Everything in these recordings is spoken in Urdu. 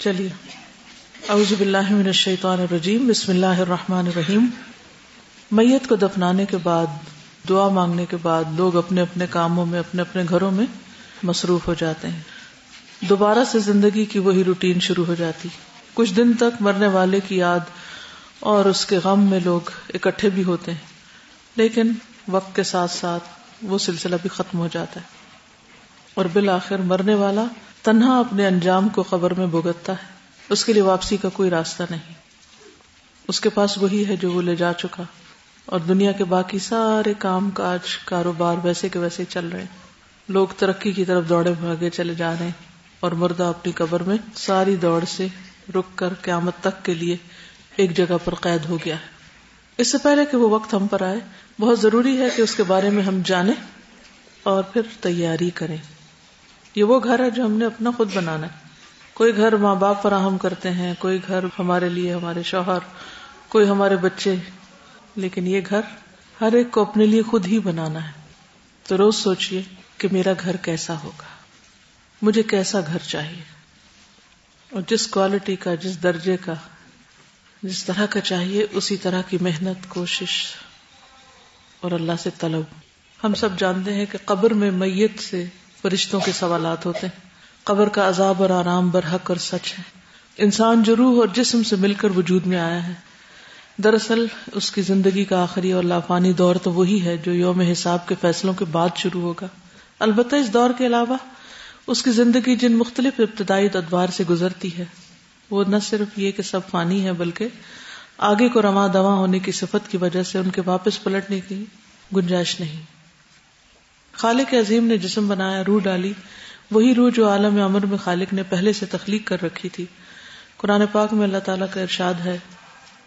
چلیے۔ اعوذ باللہ من الشیطان الرجیم۔ بسم اللہ الرحمن الرحیم۔ میت کو دفنانے کے بعد، دعا مانگنے کے بعد لوگ اپنے اپنے کاموں میں، اپنے اپنے گھروں میں مصروف ہو جاتے ہیں۔ دوبارہ سے زندگی کی وہی روٹین شروع ہو جاتی۔ کچھ دن تک مرنے والے کی یاد اور اس کے غم میں لوگ اکٹھے بھی ہوتے ہیں۔ لیکن وقت کے ساتھ ساتھ وہ سلسلہ بھی ختم ہو جاتا ہے۔ اور بالآخر مرنے والا تنہا اپنے انجام کو خبر میں بھگتتا ہے۔ اس کے لیے واپسی کا کوئی راستہ نہیں۔ اس کے پاس وہی ہے جو وہ لے جا چکا۔ اور دنیا کے باقی سارے کام کاج کاروبار ویسے کے ویسے چل رہے ہیں۔ لوگ ترقی کی طرف دوڑے بھاگے چلے جا رہے ہیں۔ اور مردہ اپنی قبر میں ساری دوڑ سے رک کر قیامت تک کے لیے ایک جگہ پر قید ہو گیا ہے۔ اس سے پہلے کہ وہ وقت ہم پر آئے، بہت ضروری ہے کہ اس کے بارے میں ہم جانیں اور پھر تیاری کریں۔ یہ وہ گھر ہے جو ہم نے اپنا خود بنانا ہے۔ کوئی گھر ماں باپ فراہم کرتے ہیں، کوئی گھر ہمارے لیے، ہمارے شوہر، کوئی ہمارے بچے۔ لیکن یہ گھر ہر ایک کو اپنے لیے خود ہی بنانا ہے۔ تو روز سوچئے کہ میرا گھر کیسا ہوگا۔ مجھے کیسا گھر چاہیے؟ اور جس کوالٹی کا، جس درجے کا، جس طرح کا چاہیے، اسی طرح کی محنت، کوشش۔ اور اللہ سے طلب۔ ہم سب جانتے ہیں کہ قبر میں میت سے فرشتوں کے سوالات ہوتے ہیں۔ قبر کا عذاب اور آرام برحق اور سچ ہے۔ انسان جو روح اور جسم سے مل کر وجود میں آیا ہے۔ دراصل اس کی زندگی کا آخری اور لافانی دور تو وہی ہے جو یوم حساب کے فیصلوں کے بعد شروع ہوگا۔ البتہ اس دور کے علاوہ اس کی زندگی جن مختلف ابتدائی ادوار سے گزرتی ہے، وہ نہ صرف یہ کہ سب فانی ہے بلکہ آگے کو رواں دواں ہونے کی صفت کی وجہ سے ان کے واپس پلٹنے کی گنجائش نہیں۔ خالق عظیم نے جسم بنایا، روح ڈالی۔ وہی روح جو عالم امر میں خالق نے پہلے سے تخلیق کر رکھی تھی۔ قرآن پاک میں اللہ تعالیٰ کا ارشاد ہے۔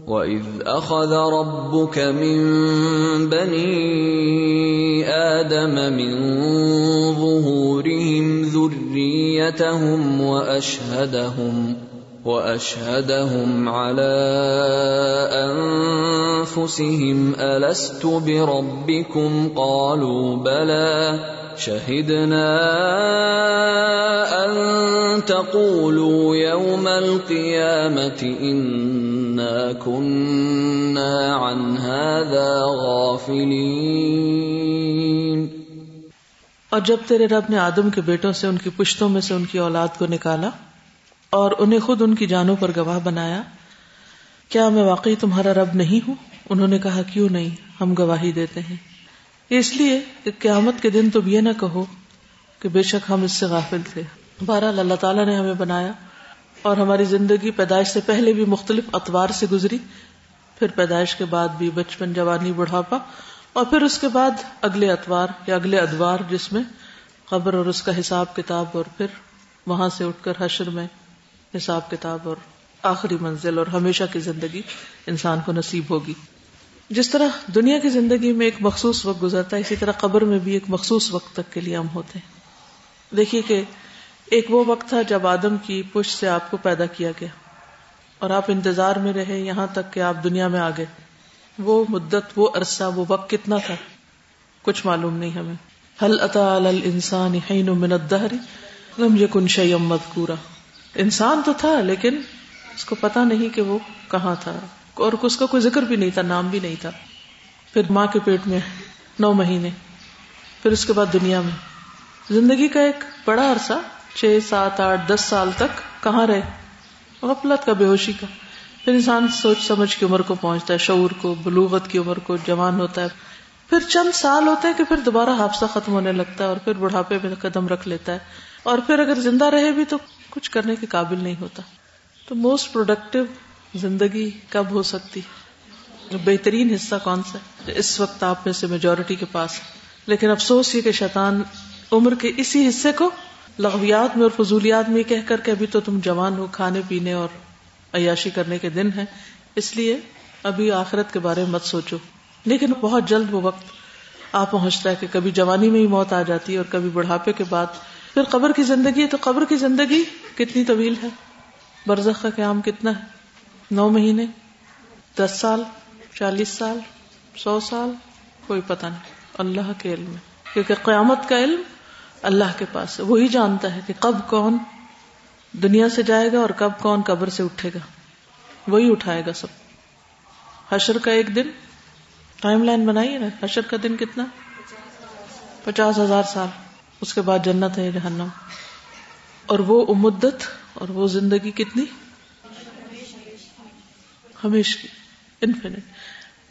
وَإِذْ أَخَذَ رَبُّكَ مِن بَنِي آدَمَ مِن ظُهُورِهِمْ ذُرِّيَّتَهُمْ وَأَشْهَدَهُمْ واشهدهم على انفسهم الست بربكم؟ قالوا بلى. شهدنا ان تقولوا يوم القيامه انا كنا عن هذا غافلين. اور جب تیرے رب نے آدم کے بیٹوں سے، ان کی پشتوں میں سے، ان کی اولاد کو نکالا اور انہیں خود ان کی جانوں پر گواہ بنایا۔ کیا میں واقعی تمہارا رب نہیں ہوں؟ انہوں نے کہا، کیوں نہیں؟ ہم گواہی دیتے ہیں۔ اس لیے کہ قیامت کے دن تم یہ نہ کہو کہ بے شک ہم اس سے غافل تھے۔ بہرحال اللہ تعالیٰ نے ہمیں بنایا اور ہماری زندگی پیدائش سے پہلے بھی مختلف اتوار سے گزری۔ پھر پیدائش کے بعد بھی بچپن، جوانی، بڑھاپا اور پھر اس کے بعد اگلے اتوار یا اگلے ادوار جس میں قبر اور اس کا حساب کتاب اور پھر وہاں سے اٹھ کر حشر میں حساب کتاب اور آخری منزل اور ہمیشہ کی زندگی انسان کو نصیب ہوگی۔ جس طرح دنیا کی زندگی میں ایک مخصوص وقت گزرتا ہے، اسی طرح قبر میں بھی ایک مخصوص وقت تک کے لیے ہم ہوتے ہیں۔ دیکھیے کہ ایک وہ وقت تھا جب آدم کی پش سے آپ کو پیدا کیا گیا۔ اور آپ انتظار میں رہے، یہاں تک کہ آپ دنیا میں آ گئے۔ وہ مدت، وہ عرصہ، وہ وقت کتنا تھا؟ کچھ معلوم نہیں ہمیں۔ حل اتا الانسان حین من الدہر لم یکن شیئا مذکورا انسان تو تھا لیکن اس کو پتا نہیں کہ وہ کہاں تھا اور اس کا کوئی ذکر بھی نہیں تھا، نام بھی نہیں تھا۔ پھر ماں کے پیٹ میں نو مہینے، پھر اس کے بعد دنیا میں۔ زندگی کا ایک بڑا عرصہ، چھ، سات، آٹھ، دس سال تک کہاں رہے؟ غفلت کا، بے ہوشی کا۔ پھر انسان سوچ سمجھ کی عمر کو پہنچتا ہے، شعور کو، بلوغت کی عمر کو، جوان ہوتا ہے۔ پھر چند سال ہوتے ہیں کہ پھر دوبارہ حادثہ ختم ہونے لگتا ہے اور پھر بڑھاپے میں قدم رکھ لیتا ہے۔ اور پھر اگر زندہ رہے بھی تو کچھ کرنے کے قابل نہیں ہوتا۔ تو موسٹ پروڈکٹیو زندگی کب ہو سکتی؟ بہترین حصہ کون سا اس وقت آپ میں سے میجورٹی کے پاس لیکن افسوس یہ کہ شیطان عمر کے اسی حصے کو لغویات میں اور فضولیات میں کہہ کر کے ابھی تو تم جوان ہو، کھانے پینے اور عیاشی کرنے کے دن ہیں۔ اس لیے ابھی آخرت کے بارے میں مت سوچو۔ لیکن بہت جلد وہ وقت آ پہنچتا ہے کہ کبھی جوانی میں ہی موت آ جاتی ہے اور کبھی بڑھاپے کے بعد پھر قبر کی زندگی ہے تو قبر کی زندگی کتنی طویل ہے؟ برزخ کا قیام کتنا ہے؟ نو مہینے، دس سال، چالیس سال، سو سال، کوئی پتہ نہیں۔ اللہ کے علم ہے۔ کیونکہ قیامت کا علم اللہ کے پاس ہے۔ وہی جانتا ہے کہ کب کون دنیا سے جائے گا اور کب کون قبر سے اٹھے گا۔ وہی اٹھائے گا سب۔ حشر کا ایک دن، ٹائم لائن بنائیے نا۔ حشر کا دن کتنا؟ پچاس ہزار سال۔ اس کے بعد جنت ہے جہنم؟ اور وہ امدت اور وہ زندگی کتنی؟ ہمیشہ انفینٹ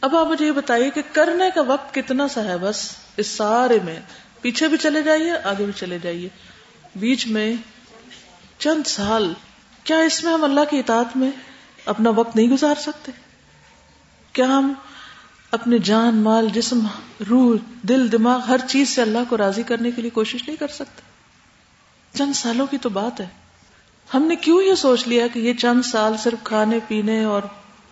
اب آپ مجھے یہ بتائیے کہ کرنے کا وقت کتنا سا ہے بس؟ اس سارے میں پیچھے بھی چلے جائیے، آگے بھی چلے جائیے۔ بیچ میں چند سال، کیا اس میں ہم اللہ کی اطاعت میں اپنا وقت نہیں گزار سکتے؟ کیا ہم اپنے جان، مال، جسم، روح، دل، دماغ، ہر چیز سے اللہ کو راضی کرنے کے لیے کوشش نہیں کر سکتے چند سالوں کی تو بات ہے۔ ہم نے کیوں یہ سوچ لیا کہ یہ چند سال صرف کھانے، پینے اور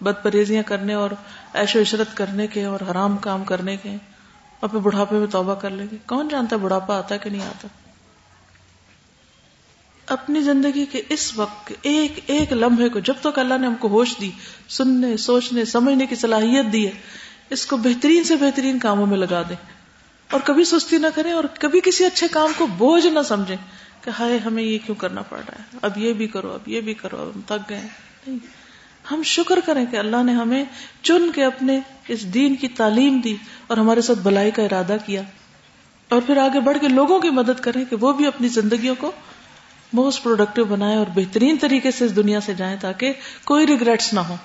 بد پریزیاں کرنے اور ایش و عشرت کرنے کے اور حرام کام کرنے کے اور پھر بڑھاپے میں توبہ کر لیں گے؟ کون جانتا ہے بڑھاپا آتا کہ نہیں آتا؟ اپنی زندگی کے اس وقت ایک ایک لمحے کو جب تک اللہ نے ہم کو ہوش دی، سننے، سوچنے، سمجھنے کی صلاحیت دی ہے اس کو بہترین سے بہترین کاموں میں لگا دیں اور کبھی سستی نہ کریں اور کبھی کسی اچھے کام کو بوجھ نہ سمجھیں کہ ہائے ہمیں یہ کیوں کرنا پڑ رہا ہے؟ اب یہ بھی کرو، اب یہ بھی کرو، اب ہم تھک گئے نہیں، ہم شکر کریں کہ اللہ نے ہمیں چن کے اپنے اس دین کی تعلیم دی اور ہمارے ساتھ بلائی کا ارادہ کیا۔ اور پھر آگے بڑھ کے لوگوں کی مدد کریں کہ وہ بھی اپنی زندگیوں کو موسٹ پروڈکٹیو بنائے اور بہترین طریقے سے اس دنیا سے جائیں تاکہ کوئی ریگریٹس نہ ہو۔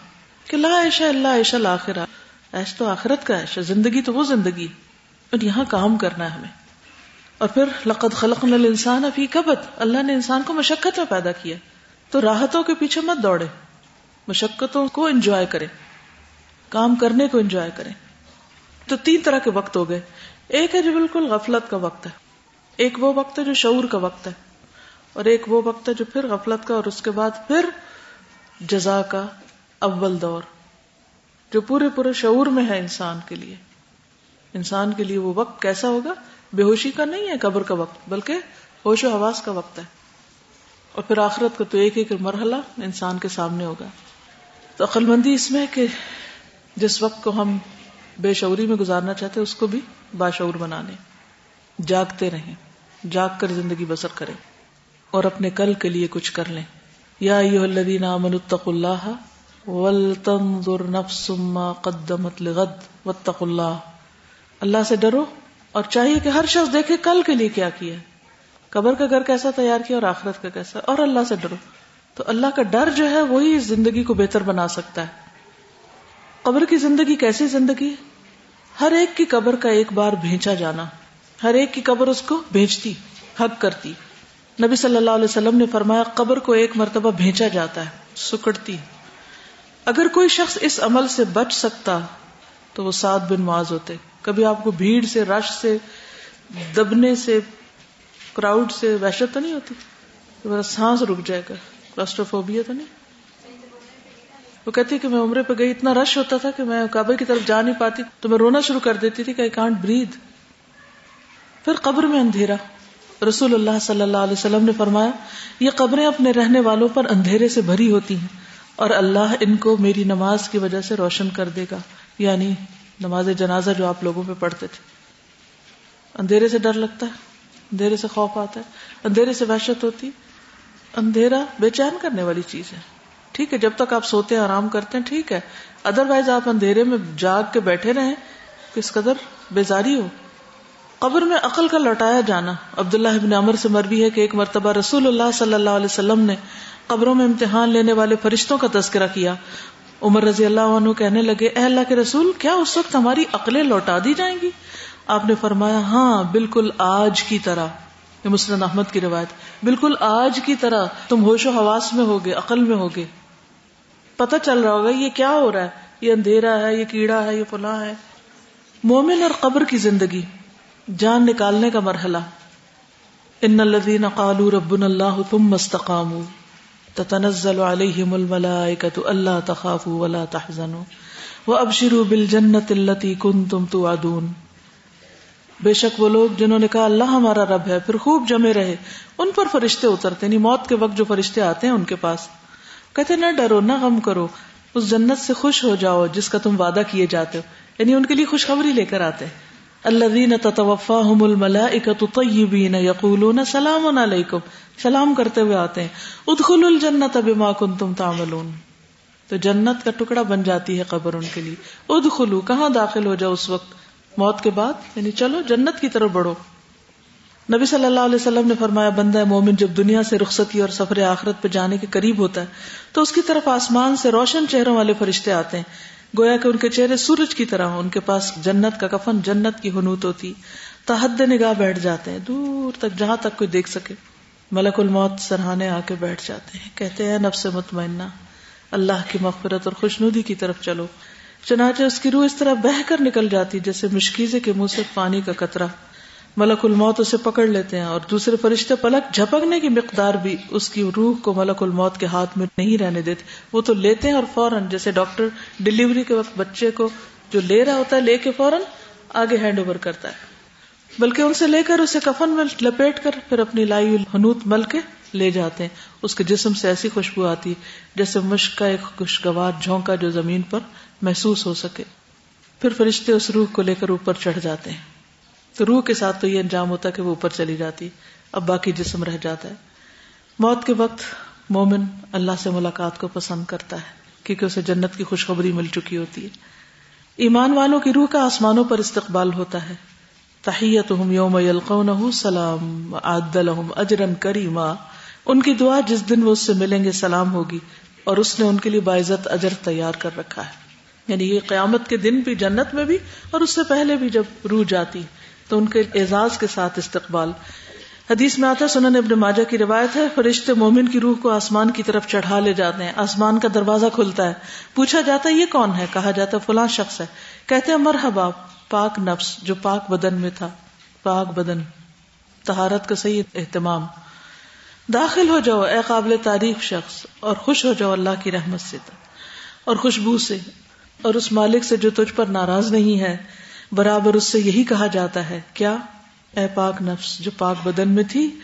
کہ لا ایشا اللہ ایشا لاخرہ ایش تو آخرت کا ایشا زندگی تو وہ زندگی۔ اور یہاں کام کرنا ہے ہمیں۔ اور پھر لقد خلق انسان ابھی کبت اللہ نے انسان کو مشقت میں پیدا کیا۔ تو راحتوں کے پیچھے مت دوڑے۔ مشقتوں کو انجوائے کرے۔ کام کرنے کو انجوائے کرے۔ تو تین طرح کے وقت ہو گئے۔ ایک ہے جو بالکل غفلت کا وقت ہے۔ ایک وہ وقت ہے جو شعور کا وقت ہے۔ اور ایک وہ وقت ہے جو پھر غفلت کا۔ اور اس کے بعد پھر جزا کا اول دور۔ جو پورے پورے شعور میں ہے انسان کے لیے۔ انسان کے لیے وہ وقت کیسا ہوگا؟ بے ہوشی کا نہیں ہے قبر کا وقت، بلکہ ہوش و حواس کا وقت ہے۔ اور پھر آخرت کا تو ایک ایک مرحلہ انسان کے سامنے ہوگا۔ تو عقل مندی اس میں کہ جس وقت کو ہم بے شعوری میں گزارنا چاہتے اس کو بھی باشعور بنانے۔ جاگتے رہیں، جاگ کر زندگی بسر کریں اور اپنے کل کے لیے کچھ کر لیں۔ یا الذین آمنوا اتقوا اللہ ولتنظر نفس ما قدمت لغد، واتقوا اللہ۔ اللہ سے ڈرو اور چاہیے کہ ہر شخص دیکھے کل کے لیے کیا کیا۔ قبر کا گھر کیسا تیار کیا اور آخرت کا کیسا۔ اور اللہ سے ڈرو۔ تو اللہ کا ڈر جو ہے وہی زندگی کو بہتر بنا سکتا ہے۔ قبر کی زندگی کیسی زندگی؟ ہر ایک کی قبر کا ایک بار بھیجا جانا۔ ہر ایک کی قبر اس کو بھیجتی، حق کرتی۔ نبی صلی اللہ علیہ وسلم نے فرمایا، قبر کو ایک مرتبہ بھیجا جاتا ہے، سکڑتی۔ اگر کوئی شخص اس عمل سے بچ سکتا تو وہ سات بن معاذ ہوتے۔ کبھی آپ کو بھیڑ سے، رش سے، دبنے سے، کراؤڈ سے وحشت تو نہیں ہوتی؟ سانس رک جائے گا۔ کلاسٹروفوبیا تو نہیں؟ وہ کہتی کہ میں عمرے پہ گئی، اتنا رش ہوتا تھا کہ میں کعبے کی طرف جا نہیں پاتی، تو میں رونا شروع کر دیتی تھی کہ آئی کانٹ برید پھر قبر میں اندھیرا۔ رسول اللہ صلی اللہ علیہ وسلم نے فرمایا، یہ قبریں اپنے رہنے والوں پر اندھیرے سے بھری ہوتی ہیں۔ اور اللہ ان کو میری نماز کی وجہ سے روشن کر دے گا یعنی نماز جنازہ جو آپ لوگوں پہ پڑھتے تھے۔ اندھیرے سے ڈر لگتا ہے، اندھیرے سے خوف آتا ہے، اندھیرے سے وحشت ہوتی۔ اندھیرا بے چین کرنے والی چیز ہے۔ ٹھیک ہے، جب تک آپ سوتے ہیں، آرام کرتے ہیں، ٹھیک ہے۔ ادر وائز آپ اندھیرے میں جاگ کے بیٹھے رہے کس قدر بیزاری ہو۔ قبر میں عقل کا لوٹایا جانا۔ عبداللہ ابن عمر سے مروی ہے کہ ایک مرتبہ رسول اللہ صلی اللہ علیہ وسلم نے قبروں میں امتحان لینے والے فرشتوں کا تذکرہ کیا۔ عمر رضی اللہ عنہ کہنے لگے، اے اللہ کے رسول، کیا اس وقت ہماری عقلیں لوٹا دی جائیں گی؟ آپ نے فرمایا ہاں بالکل آج کی طرح۔ یہ مسلم احمد کی روایت۔ بالکل آج کی طرح تم ہوش و حواس میں ہوگے، عقل میں ہوگے۔ پتہ چل رہا ہوگا، یہ کیا ہو رہا ہے؟ یہ اندھیرا ہے، یہ کیڑا ہے، یہ فلاں ہے۔ مومن اور قبر کی زندگی۔ جان نکالنے کا مرحلہ۔ ان الذين قالوا ربنا الله ثم استقاموا۔ تتنزل عليهم الملائكه الا تخافوا ولا تحزنوا۔ وابشروا بالجنه التي كنتم توعدون۔ بے شک وہ لوگ جنہوں نے کہا اللہ ہمارا رب ہے، پھر خوب جمے رہے۔ ان پر فرشتے اترتے نہیں یعنی موت کے وقت جو فرشتے آتے ہیں ان کے پاس۔ کہتے نہ ڈرو، نہ غم کرو۔ اس جنت سے خوش ہو جاؤ جس کا تم وعدہ کیے جاتے ہو۔ یعنی ان کے لیے خوشخبری لے کر آتے الذين تتوفاهم الملائكة طيبين يقولون سلام عليكم سلام کرتے ہوئے آتے ہیں۔ ادخلوا الجنة بما كنتم تعملون۔ تو جنت کا ٹکڑا بن جاتی ہے قبر ان کے لیے۔ ادخلوا، کہاں داخل ہو جاؤ اس وقت؟ موت کے بعد؟ یعنی چلو جنت کی طرف بڑھو۔ نبی صلی اللہ علیہ وسلم نے فرمایا، بندہ مومن جب دنیا سے رخصتی اور سفر آخرت پہ جانے کے قریب ہوتا ہے، تو اس کی طرف آسمان سے روشن چہروں والے فرشتے آتے ہیں۔ گویا کہ ان کے چہرے سورج کی طرح ہوں، ان کے پاس جنت کا کفن، جنت کی حنوت ہوتی، تحد نگاہ بیٹھ جاتے ہیں، دور تک، جہاں تک کوئی دیکھ سکے، ملک الموت سرحانے آ کے بیٹھ جاتے ہیں، کہتے ہیں، نفس مطمئنہ، اللہ کی مغفرت اور خوشنودی کی طرف چلو۔ چنانچہ اس کی روح اس طرح بہ کر نکل جاتی، جیسے مشکیزے کے منہ سے پانی کا قطرہ۔ ملک الموت اسے پکڑ لیتے ہیں اور دوسرے فرشتے پلک جھپکنے کی مقدار بھی اس کی روح کو ملک الموت کے ہاتھ میں نہیں رہنے دیتے۔ وہ تو لیتے ہیں اور فوراً جیسے ڈاکٹر ڈلیوری کے وقت بچے کو جو لے رہا ہوتا ہے لے کے فوراً آگے ہینڈ اوور کرتا ہے۔ بلکہ ان سے لے کر اسے کفن میں لپیٹ کر پھر اپنی لائی ہنوت مل کے لے جاتے ہیں۔ اس کے جسم سے ایسی خوشبو آتی جیسے مشق کا ایک خوشگوار جھونکا جو زمین پر محسوس ہو سکے۔ پھر فرشتے اس روح کو لے کر اوپر چڑھ جاتے ہیں۔ تو روح کے ساتھ تو یہ انجام ہوتا ہے کہ وہ اوپر چلی جاتی، اب باقی جسم رہ جاتا ہے۔ موت کے وقت مومن اللہ سے ملاقات کو پسند کرتا ہے، کیونکہ اسے جنت کی خوشخبری مل چکی ہوتی ہے۔ ایمان والوں کی روح کا آسمانوں پر استقبال ہوتا ہے۔ تحیت یوم یلقونہ سلام عدلہم اجرن کریما۔ ان کی دعا جس دن وہ اس سے ملیں گے سلام ہوگی، اور اس نے ان کے لیے باعزت اجر تیار کر رکھا ہے۔ یعنی یہ قیامت کے دن بھی جنت میں بھی اور اس سے پہلے بھی جب روح جاتی۔ تو ان کے اعزاز کے ساتھ استقبال۔ حدیث میں آتا ہے، سنن ابن ماجہ کی روایت ہے، فرشتے مومن کی روح کو آسمان کی طرف چڑھا لے جاتے ہیں۔ آسمان کا دروازہ کھلتا ہے۔ پوچھا جاتا ہے، یہ کون ہے؟ کہا جاتا ہے، فلاں شخص ہے۔ کہتے ہیں، مرحبا، پاک نفس جو پاک بدن میں تھا۔ پاک بدن تہارت کا صحیح اہتمام۔ داخل ہو جاؤ، اے قابل تعریف شخص، اور خوش ہو جاؤ اللہ کی رحمت سے۔ اور خوشبو سے۔ اور اس مالک سے جو تجھ پر ناراض نہیں ہے۔ برابر اس سے یہی کہا جاتا ہے، کیا؟ اے پاک نفس، جو پاک بدن میں تھی،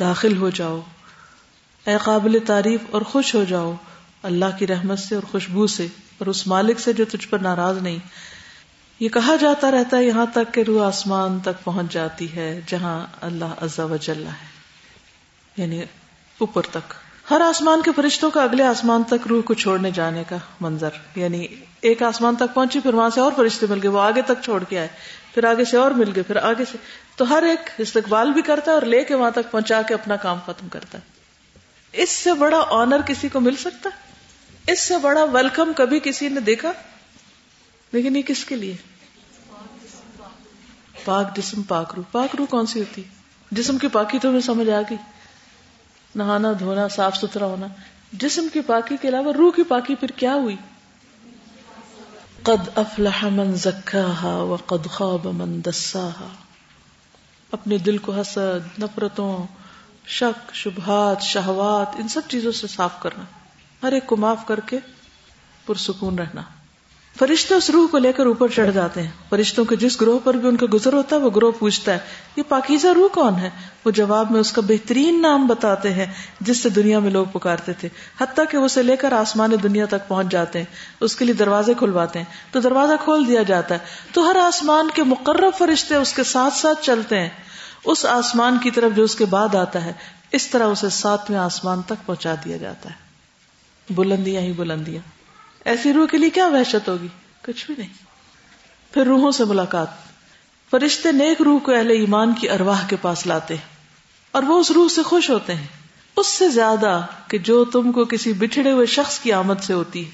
داخل ہو جاؤ۔ اے قابل تعریف اور خوش ہو جاؤ۔ اللہ کی رحمت سے اور خوشبو سے، اور اس مالک سے جو تجھ پر ناراض نہیں۔ یہ کہا جاتا رہتا ہے یہاں تک کہ روح آسمان تک پہنچ جاتی ہے، جہاں اللہ عزا وجل ہے یعنی اوپر تک۔ ہر آسمان کے فرشتوں کا اگلے آسمان تک روح کو چھوڑنے جانے کا منظر یعنی ایک آسمان تک پہنچی، پھر وہاں سے اور فرشتے مل گئے، وہ آگے تک چھوڑ کے آئے، پھر آگے سے اور مل گئے، پھر آگے سے۔ تو ہر ایک استقبال بھی کرتا ہے اور لے کے وہاں تک پہنچا کے اپنا کام ختم کرتا ہے۔ اس سے بڑا آنر کسی کو مل سکتا اس سے بڑا ویلکم کبھی کسی نے دیکھا؟ لیکن یہ کس کے لیے؟ پاک جسم، پاک روح۔ پاک روح کون سی ہوتی؟ جسم کی پاکی تو ہمیں سمجھ آ گئی۔ نہانا دھونا، صاف ستھرا ہونا۔ جسم کی پاکی کے علاوہ روح کی پاکی پھر کیا ہوئی؟ قد افلح من وقد خواب من دساہا۔ اپنے دل کو حسد، نفرتوں، شک، شبہات، شہوات، ان سب چیزوں سے صاف کرنا۔ ہر ایک کو معاف کر کے پرسکون رہنا۔ فرشتے اس روح کو لے کر اوپر چڑھ جاتے ہیں۔ فرشتوں کے جس گروہ پر بھی ان کا گزر ہوتا ہے، وہ گروہ پوچھتا ہے، یہ پاکیزہ روح کون ہے؟ وہ جواب میں اس کا بہترین نام بتاتے ہیں، جس سے دنیا میں لوگ پکارتے تھے۔ حتیٰ کہ اسے لے کر آسمان دنیا تک پہنچ جاتے ہیں، اس کے لیے دروازے کھلواتے ہیں۔ تو دروازہ کھول دیا جاتا ہے۔ تو ہر آسمان کے مقرر فرشتے اس کے ساتھ ساتھ چلتے ہیں۔ اس آسمان کی طرف جو اس کے بعد آتا ہے، اس طرح اسے ساتویں آسمان تک پہنچا دیا جاتا ہے۔ بلندیاں ہی بلندیاں۔ ایسی روح کے لیے کیا وحشت ہوگی؟ کچھ بھی نہیں۔ پھر روحوں سے ملاقات۔ فرشتے نیک روح کو اہل ایمان کی ارواح کے پاس لاتے ہیں اور وہ اس روح سے خوش ہوتے ہیں۔ اس سے زیادہ کہ جو تم کو کسی بچھڑے ہوئے شخص کی آمد سے ہوتی ہے۔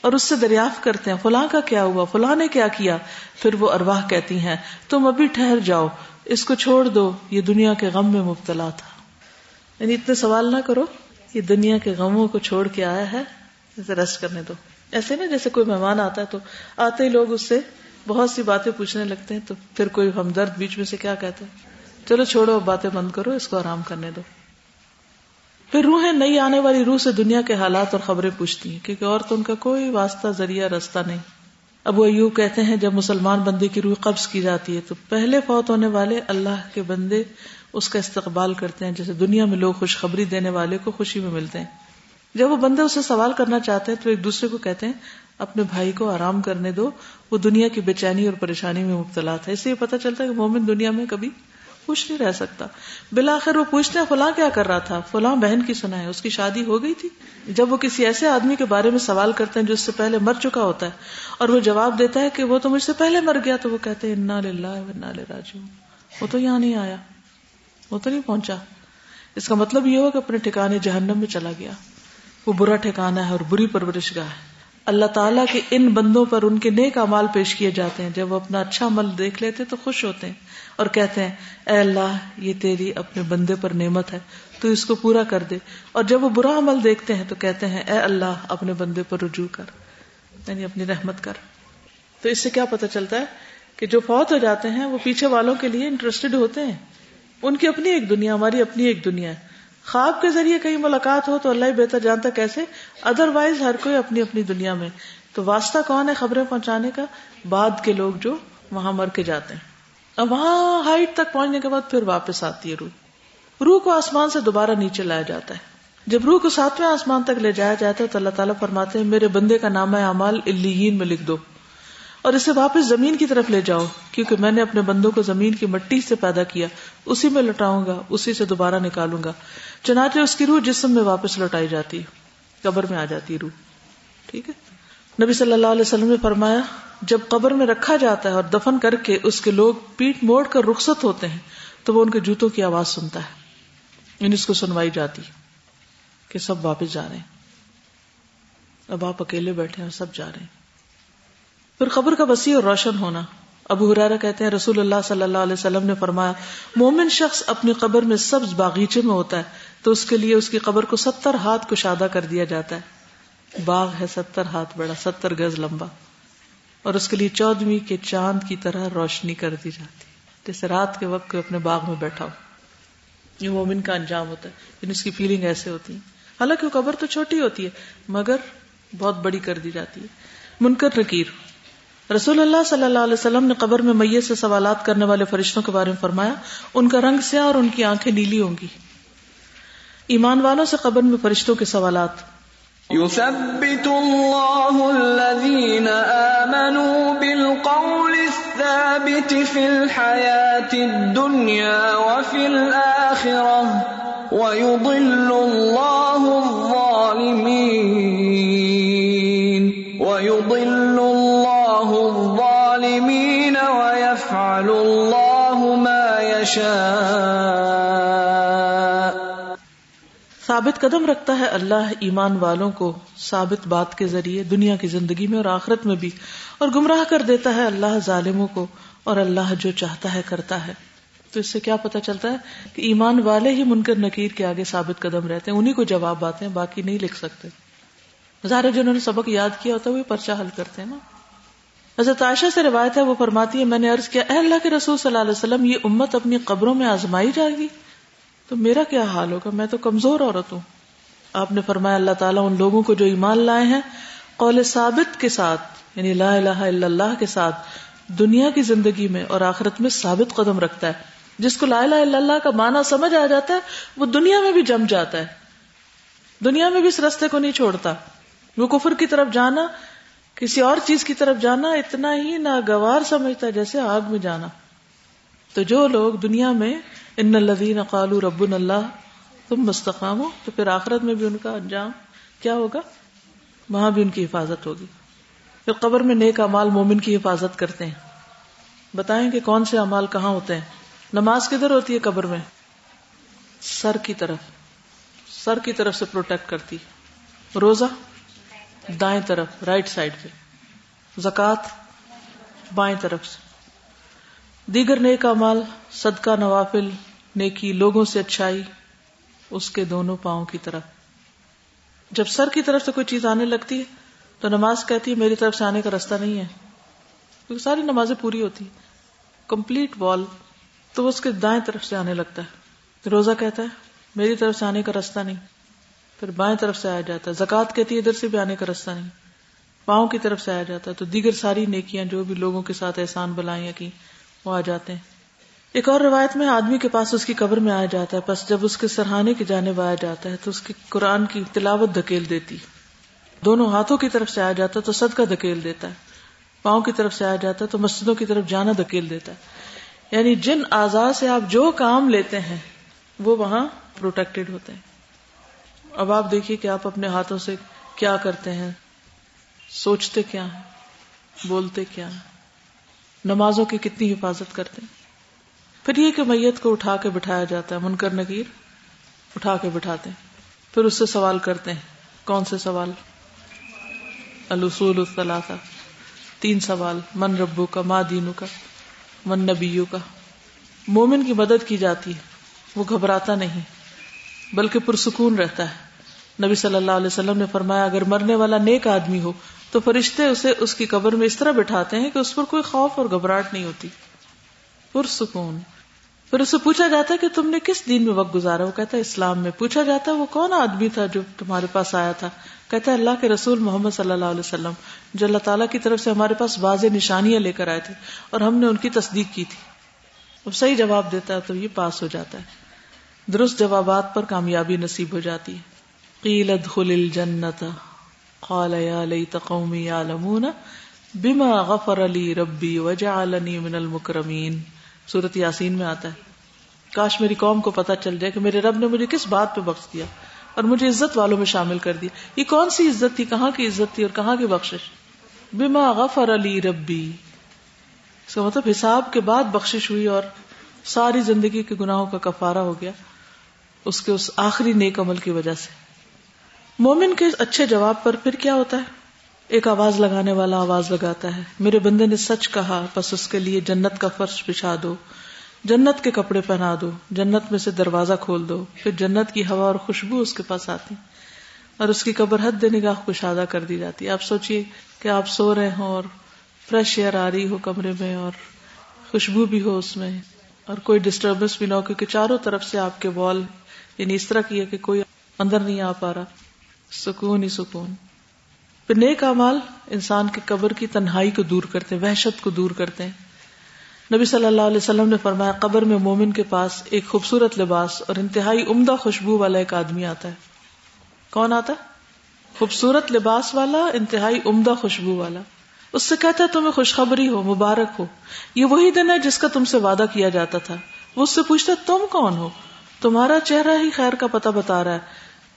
اور اس سے دریافت کرتے ہیں، فلاں کا کیا ہوا؟ فلاں نے کیا کیا؟ پھر وہ ارواح کہتی ہیں، تم ابھی ٹھہر جاؤ، اس کو چھوڑ دو، یہ دنیا کے غم میں مبتلا تھا۔ یعنی اتنے سوال نہ کرو، یہ دنیا کے غموں کو چھوڑ کے آیا ہے۔ اسے ریسٹ کرنے دو۔ ایسے نا جیسے کوئی مہمان آتا ہے تو آتے ہی لوگ اس سے بہت سی باتیں پوچھنے لگتے ہیں تو پھر کوئی ہمدرد بیچ میں سے کیا کہتے ہیں چلو چھوڑو، باتیں بند کرو، اس کو آرام کرنے دو۔ پھر روحیں نئی آنے والی روح سے دنیا کے حالات اور خبریں پوچھتی ہیں، کیونکہ اور تو ان کا کوئی واسطہ، ذریعہ، رستہ نہیں۔ اب وہ یو کہتے ہیں، جب مسلمان بندے کی روح قبض کی جاتی ہے تو پہلے فوت ہونے والے اللہ کے بندے اس کا استقبال کرتے ہیں، جیسے دنیا میں لوگ خوشخبری دینے والے کو خوشی میں ملتے ہیں۔ جب وہ بندے اسے سوال کرنا چاہتے ہیں تو ایک دوسرے کو کہتے ہیں، اپنے بھائی کو آرام کرنے دو، وہ دنیا کی بے چینی اور پریشانی میں مبتلا تھا۔ اس سے پتا چلتا ہے کہ مومن دنیا میں کبھی خوش نہیں رہ سکتا۔ بلاخر وہ پوچھتے ہیں، فلاں کیا کر رہا تھا؟ فلاں بہن کی سنا ہے اس کی شادی ہو گئی تھی؟ جب وہ کسی ایسے آدمی کے بارے میں سوال کرتے ہیں جو اس سے پہلے مر چکا ہوتا ہے اور وہ جواب دیتا ہے کہ وہ تو مجھ سے پہلے مر گیا، تو وہ کہتے ہیں، انا للہ راجو وہ تو یہاں نہیں آیا، وہ تو نہیں پہنچا۔ اس کا مطلب یہ ہو کہ اپنے ٹھکانے جہنم میں چلا گیا۔ وہ برا ٹھکانا ہے اور بری پرورش گاہ ہے۔ اللہ تعالیٰ کے ان بندوں پر ان کے نیک امال پیش کیے جاتے ہیں۔ جب وہ اپنا اچھا عمل دیکھ لیتے تو خوش ہوتے ہیں اور کہتے ہیں، اے اللہ، یہ تیری اپنے بندے پر نعمت ہے، تو اس کو پورا کر دے۔ اور جب وہ برا عمل دیکھتے ہیں تو کہتے ہیں، اے اللہ، اپنے بندے پر رجوع کر۔ یعنی اپنی رحمت کر۔ تو اس سے کیا پتا چلتا ہے کہ جو فوت ہو جاتے ہیں وہ پیچھے والوں کے لیے انٹرسٹڈ ہوتے ہیں۔ ان کی اپنی ایک دنیا، ہماری اپنی ایک دنیا ہے۔ خواب کے ذریعے کہیں ملاقات ہو تو اللہ ہی بہتر جانتا کیسے؟ ادر وائز ہر کوئی اپنی اپنی دنیا میں۔ تو واسطہ کون ہے خبریں پہنچانے کا؟ بعد کے لوگ جو وہاں مر کے جاتے ہیں۔ اب وہاں ہائٹ تک پہنچنے کے بعد پھر واپس آتی ہے روح۔ روح کو آسمان سے دوبارہ نیچے لایا جاتا ہے۔ جب روح کو ساتویں آسمان تک لے جایا جاتا ہے تو اللہ تعالیٰ فرماتے ہیں، میرے بندے کا نام ہے امال الین میں لکھ دو۔ اور اسے واپس زمین کی طرف لے جاؤ، کیونکہ میں نے اپنے بندوں کو زمین کی مٹی سے پیدا کیا، اسی میں لٹاؤں گا، اسی سے دوبارہ نکالوں گا۔ چنانچہ اس کی روح جسم میں واپس لوٹائی جاتی، قبر میں آ جاتی روح۔ ٹھیک ہے؟ نبی صلی اللہ علیہ وسلم نے فرمایا، جب قبر میں رکھا جاتا ہے اور دفن کر کے اس کے لوگ پیٹ موڑ کر رخصت ہوتے ہیں، تو وہ ان کے جوتوں کی آواز سنتا ہے۔ یعنی اس کو سنوائی جاتی کہ سب واپس جا رہے ہیں۔ اب آپ اکیلے بیٹھے ہیں سب جا رہے ہیں۔ پھر قبر کا وسیع اور روشن ہونا۔ ابو حرارا کہتے ہیں، رسول اللہ صلی اللہ علیہ وسلم نے فرمایا، مومن شخص اپنی قبر میں سبز باغیچے میں ہوتا ہے، تو اس کے لیے اس کی قبر کو ستر ہاتھ کشادہ کر دیا جاتا ہے۔ باغ ہے ستر ہاتھ بڑا، ستر گز لمبا۔ اور اس کے لیے چودویں کے چاند کی طرح روشنی کر دی جاتی۔ جیسے رات کے وقت اپنے باغ میں بیٹھا ہو۔ یہ مومن کا انجام ہوتا ہے یعنی اس کی فیلنگ ایسے ہوتی ہے۔ حالانکہ وہ قبر تو چھوٹی ہوتی ہے، مگر بہت بڑی کر دی جاتی ہے۔ منکر نکیر رسول اللہ صلی اللہ علیہ وسلم نے قبر میں میت سے سوالات کرنے والے فرشتوں کے بارے میں فرمایا، ان کا رنگ سیاہ اور ان کی آنکھیں نیلی ہوں گی۔ ایمان والوں سے قبر میں فرشتوں کے سوالات۔ يثبت الله الذين آمنوا بالقول الثابت في الحياة الدنيا وفي الآخرة ويضل الله الظالمين ويضل يشاء ثابت قدم رکھتا ہے اللہ ایمان والوں کو ثابت بات کے ذریعے دنیا کی زندگی میں اور آخرت میں بھی، اور گمراہ کر دیتا ہے اللہ ظالموں کو اور اللہ جو چاہتا ہے کرتا ہے۔ تو اس سے کیا پتا چلتا ہے کہ ایمان والے ہی منکر نکیر کے آگے ثابت قدم رہتے ہیں انہیں کو جواب آتے ہیں، باقی نہیں لکھ سکتے۔ ظاہر جنہوں نے سبق یاد کیا ہوتا ہے، وہ پرچہ حل کرتے ہیں نا۔ حضرت عائشہ سے روایت ہے، وہ فرماتی ہے، میں نے عرض کیا، اے اللہ کے رسول صلی اللہ علیہ وسلم، یہ امت اپنی قبروں میں آزمائی جائے گی۔ تو میرا کیا حال ہوگا؟ میں تو کمزور عورت ہوں۔ آپ نے فرمایا، اللہ تعالیٰ ان لوگوں کو جو ایمان لائے ہیں، قول ثابت کے ساتھ یعنی لا الہ الا اللہ کے ساتھ، دنیا کی زندگی میں اور آخرت میں ثابت قدم رکھتا ہے۔ جس کو لا الہ الا اللہ کا معنی سمجھ آ جاتا ہے، وہ دنیا میں بھی جم جاتا ہے۔ دنیا میں بھی اس رستے کو نہیں چھوڑتا۔ وہ کفر کی طرف جانا کسی اور چیز کی طرف جانا اتنا ہی ناگوار سمجھتا ہے جیسے آگ میں جانا۔ تو جو لوگ دنیا میں ان الذین قالوا ربنا اللہ تم مستقام ہو تو پھر آخرت میں بھی ان کا انجام کیا ہوگا؟ وہاں بھی ان کی حفاظت ہوگی۔ پھر قبر میں نیک امال مومن کی حفاظت کرتے ہیں۔ بتائیں کہ کون سے امال کہاں ہوتے ہیں؟ نماز کدھر ہوتی ہے قبر میں؟ سر کی طرف۔ سر کی طرف سے پروٹیکٹ کرتی۔ روزہ؟ دائیں طرف رائٹ سائڈ پہ۔ زکات بائیں طرف سے۔ دیگر نیک امال صدقہ، نوافل، نیکی، لوگوں سے اچھائی، اس کے دونوں پاؤں کی طرف۔ جب سر کی طرف سے کوئی چیز آنے لگتی ہے، تو نماز کہتی ہے، میری طرف سے آنے کا راستہ نہیں ہے۔ کیونکہ ساری نمازیں پوری ہوتی کمپلیٹ وال تو اس کے دائیں طرف سے آنے لگتا ہے۔ روزہ کہتا ہے، میری طرف سے آنے کا راستہ نہیں۔ پھر بائیں طرف سے آیا جاتا ہے۔ زکات کہتی ہے ادھر سے بھی آنے کا راستہ نہیں۔ پاؤں کی طرف سے آیا جاتا ہے۔ تو دیگر ساری نیکیاں جو بھی لوگوں کے ساتھ احسان بلائیں کی، وہ آ جاتے ہیں۔ ایک اور روایت میں آدمی کے پاس اس کی قبر میں آیا جاتا ہے۔ بس جب اس کے سرحانے کی جانب آیا جاتا ہے تو اس کی قرآن کی تلاوت دھکیل دیتی۔ دونوں ہاتھوں کی طرف سے آ جاتا ہے تو صدقہ دھکیل دیتا ہے۔ پاؤں کی طرف سے آ جاتا ہے تو مسجدوں کی طرف جانا دھکیل دیتا ہے۔ یعنی جن آزاد سے آپ جو کام لیتے ہیں، وہ وہاں پروٹیکٹڈ ہوتے ہیں۔ اب آپ دیکھیے کہ آپ اپنے ہاتھوں سے کیا کرتے ہیں۔ سوچتے کیا ہیں؟ بولتے کیا ہیں؟ نمازوں کی کتنی حفاظت کرتے ہیں؟ پھر یہ کہ میت کو اٹھا کے بٹھایا جاتا ہے، منکر نکیر اٹھا کے بٹھاتے ہیں۔ پھر اس سے سوال کرتے ہیں۔ کون سے سوال؟ الصول الثلاثہ۔ تین سوال۔ من ربو کا ماں دینو کا من نبیو کا مومن کی مدد کی جاتی ہے۔ وہ گھبراتا نہیں۔ بلکہ پرسکون رہتا ہے۔ نبی صلی اللہ علیہ وسلم نے فرمایا، اگر مرنے والا نیک آدمی ہو، تو فرشتے اسے اس کی قبر میں اس طرح بٹھاتے ہیں کہ اس پر کوئی خوف اور گھبراہٹ نہیں ہوتی۔ پرسکون۔ پھر اسے پوچھا جاتا ہے کہ تم نے کس دین میں وقت گزارا؟ وہ کہتا ہے، اسلام میں۔ پوچھا جاتا ہے، وہ کون آدمی تھا جو تمہارے پاس آیا تھا؟ کہتا ہے، اللہ کے رسول محمد صلی اللہ علیہ وسلم، جو اللہ تعالیٰ کی طرف سے ہمارے پاس واضح نشانیاں لے کر آئے تھے اور ہم نے ان کی تصدیق کی تھی۔ اب صحیح جواب دیتا ہے تو یہ پاس ہو جاتا ہے۔ درست جوابات پر کامیابی نصیب ہو جاتی ہے۔ قیل ادخل الجنت، قال یا لیت قومی یعلمون بما غفر لی ربی وجعلنی من المکرمین۔ سورت یاسین میں آتا ہے۔ کاش میری قوم کو پتا چل جائے کہ میرے رب نے مجھے کس بات پہ بخش دیا اور مجھے عزت والوں میں شامل کر دیا۔ یہ کون سی عزت تھی؟ کہاں کی عزت تھی اور کہاں کی بخشش؟ بما غفر علی ربی۔ اس کا مطلب حساب کے بعد بخشش ہوئی اور ساری زندگی کے گناہوں کا کفارہ ہو گیا۔ اس کے اس آخری نیک عمل کی وجہ سے۔ مومن کے اچھے جواب پر پھر کیا ہوتا ہے؟ ایک آواز لگانے والا آواز لگاتا ہے، میرے بندے نے سچ کہا، بس اس کے لیے جنت کا فرش بچھا دو، جنت کے کپڑے پہنا دو، جنت میں سے دروازہ کھول دو، پھر جنت کی ہوا اور خوشبو اس کے پاس آتی۔ اور اس کی قبر حد نگاہ کو شادہ کر دی جاتی۔ ہے آپ سوچیے کہ آپ سو رہے ہوں اور فریش ایئر آ رہی ہو کمرے میں اور خوشبو بھی ہو اس میں، اور کوئی ڈسٹربنس بھی نہ ہو، کیونکہ چاروں طرف سے آپ کے وال یعنی اس طرح کی ہے کہ کوئی اندر نہیں آ پا رہا۔ سکون ہی سکون۔ پھر نیک امال انسان کی قبر کی تنہائی کو دور کرتے ہیں، وحشت کو دور کرتے ہیں۔ نبی صلی اللہ علیہ وسلم نے فرمایا، قبر میں مومن کے پاس ایک خوبصورت لباس اور انتہائی عمدہ خوشبو والا ایک آدمی آتا ہے۔ کون آتا؟ ہے خوبصورت لباس والا، انتہائی عمدہ خوشبو والا۔ اس سے کہتا ہے، تمہیں خوشخبری ہو، مبارک ہو۔ یہ وہی دن ہے جس کا تم سے وعدہ کیا جاتا تھا۔ وہ اس سے پوچھتا تم کون ہو؟ تمہارا چہرہ ہی خیر کا پتہ بتا رہا ہے۔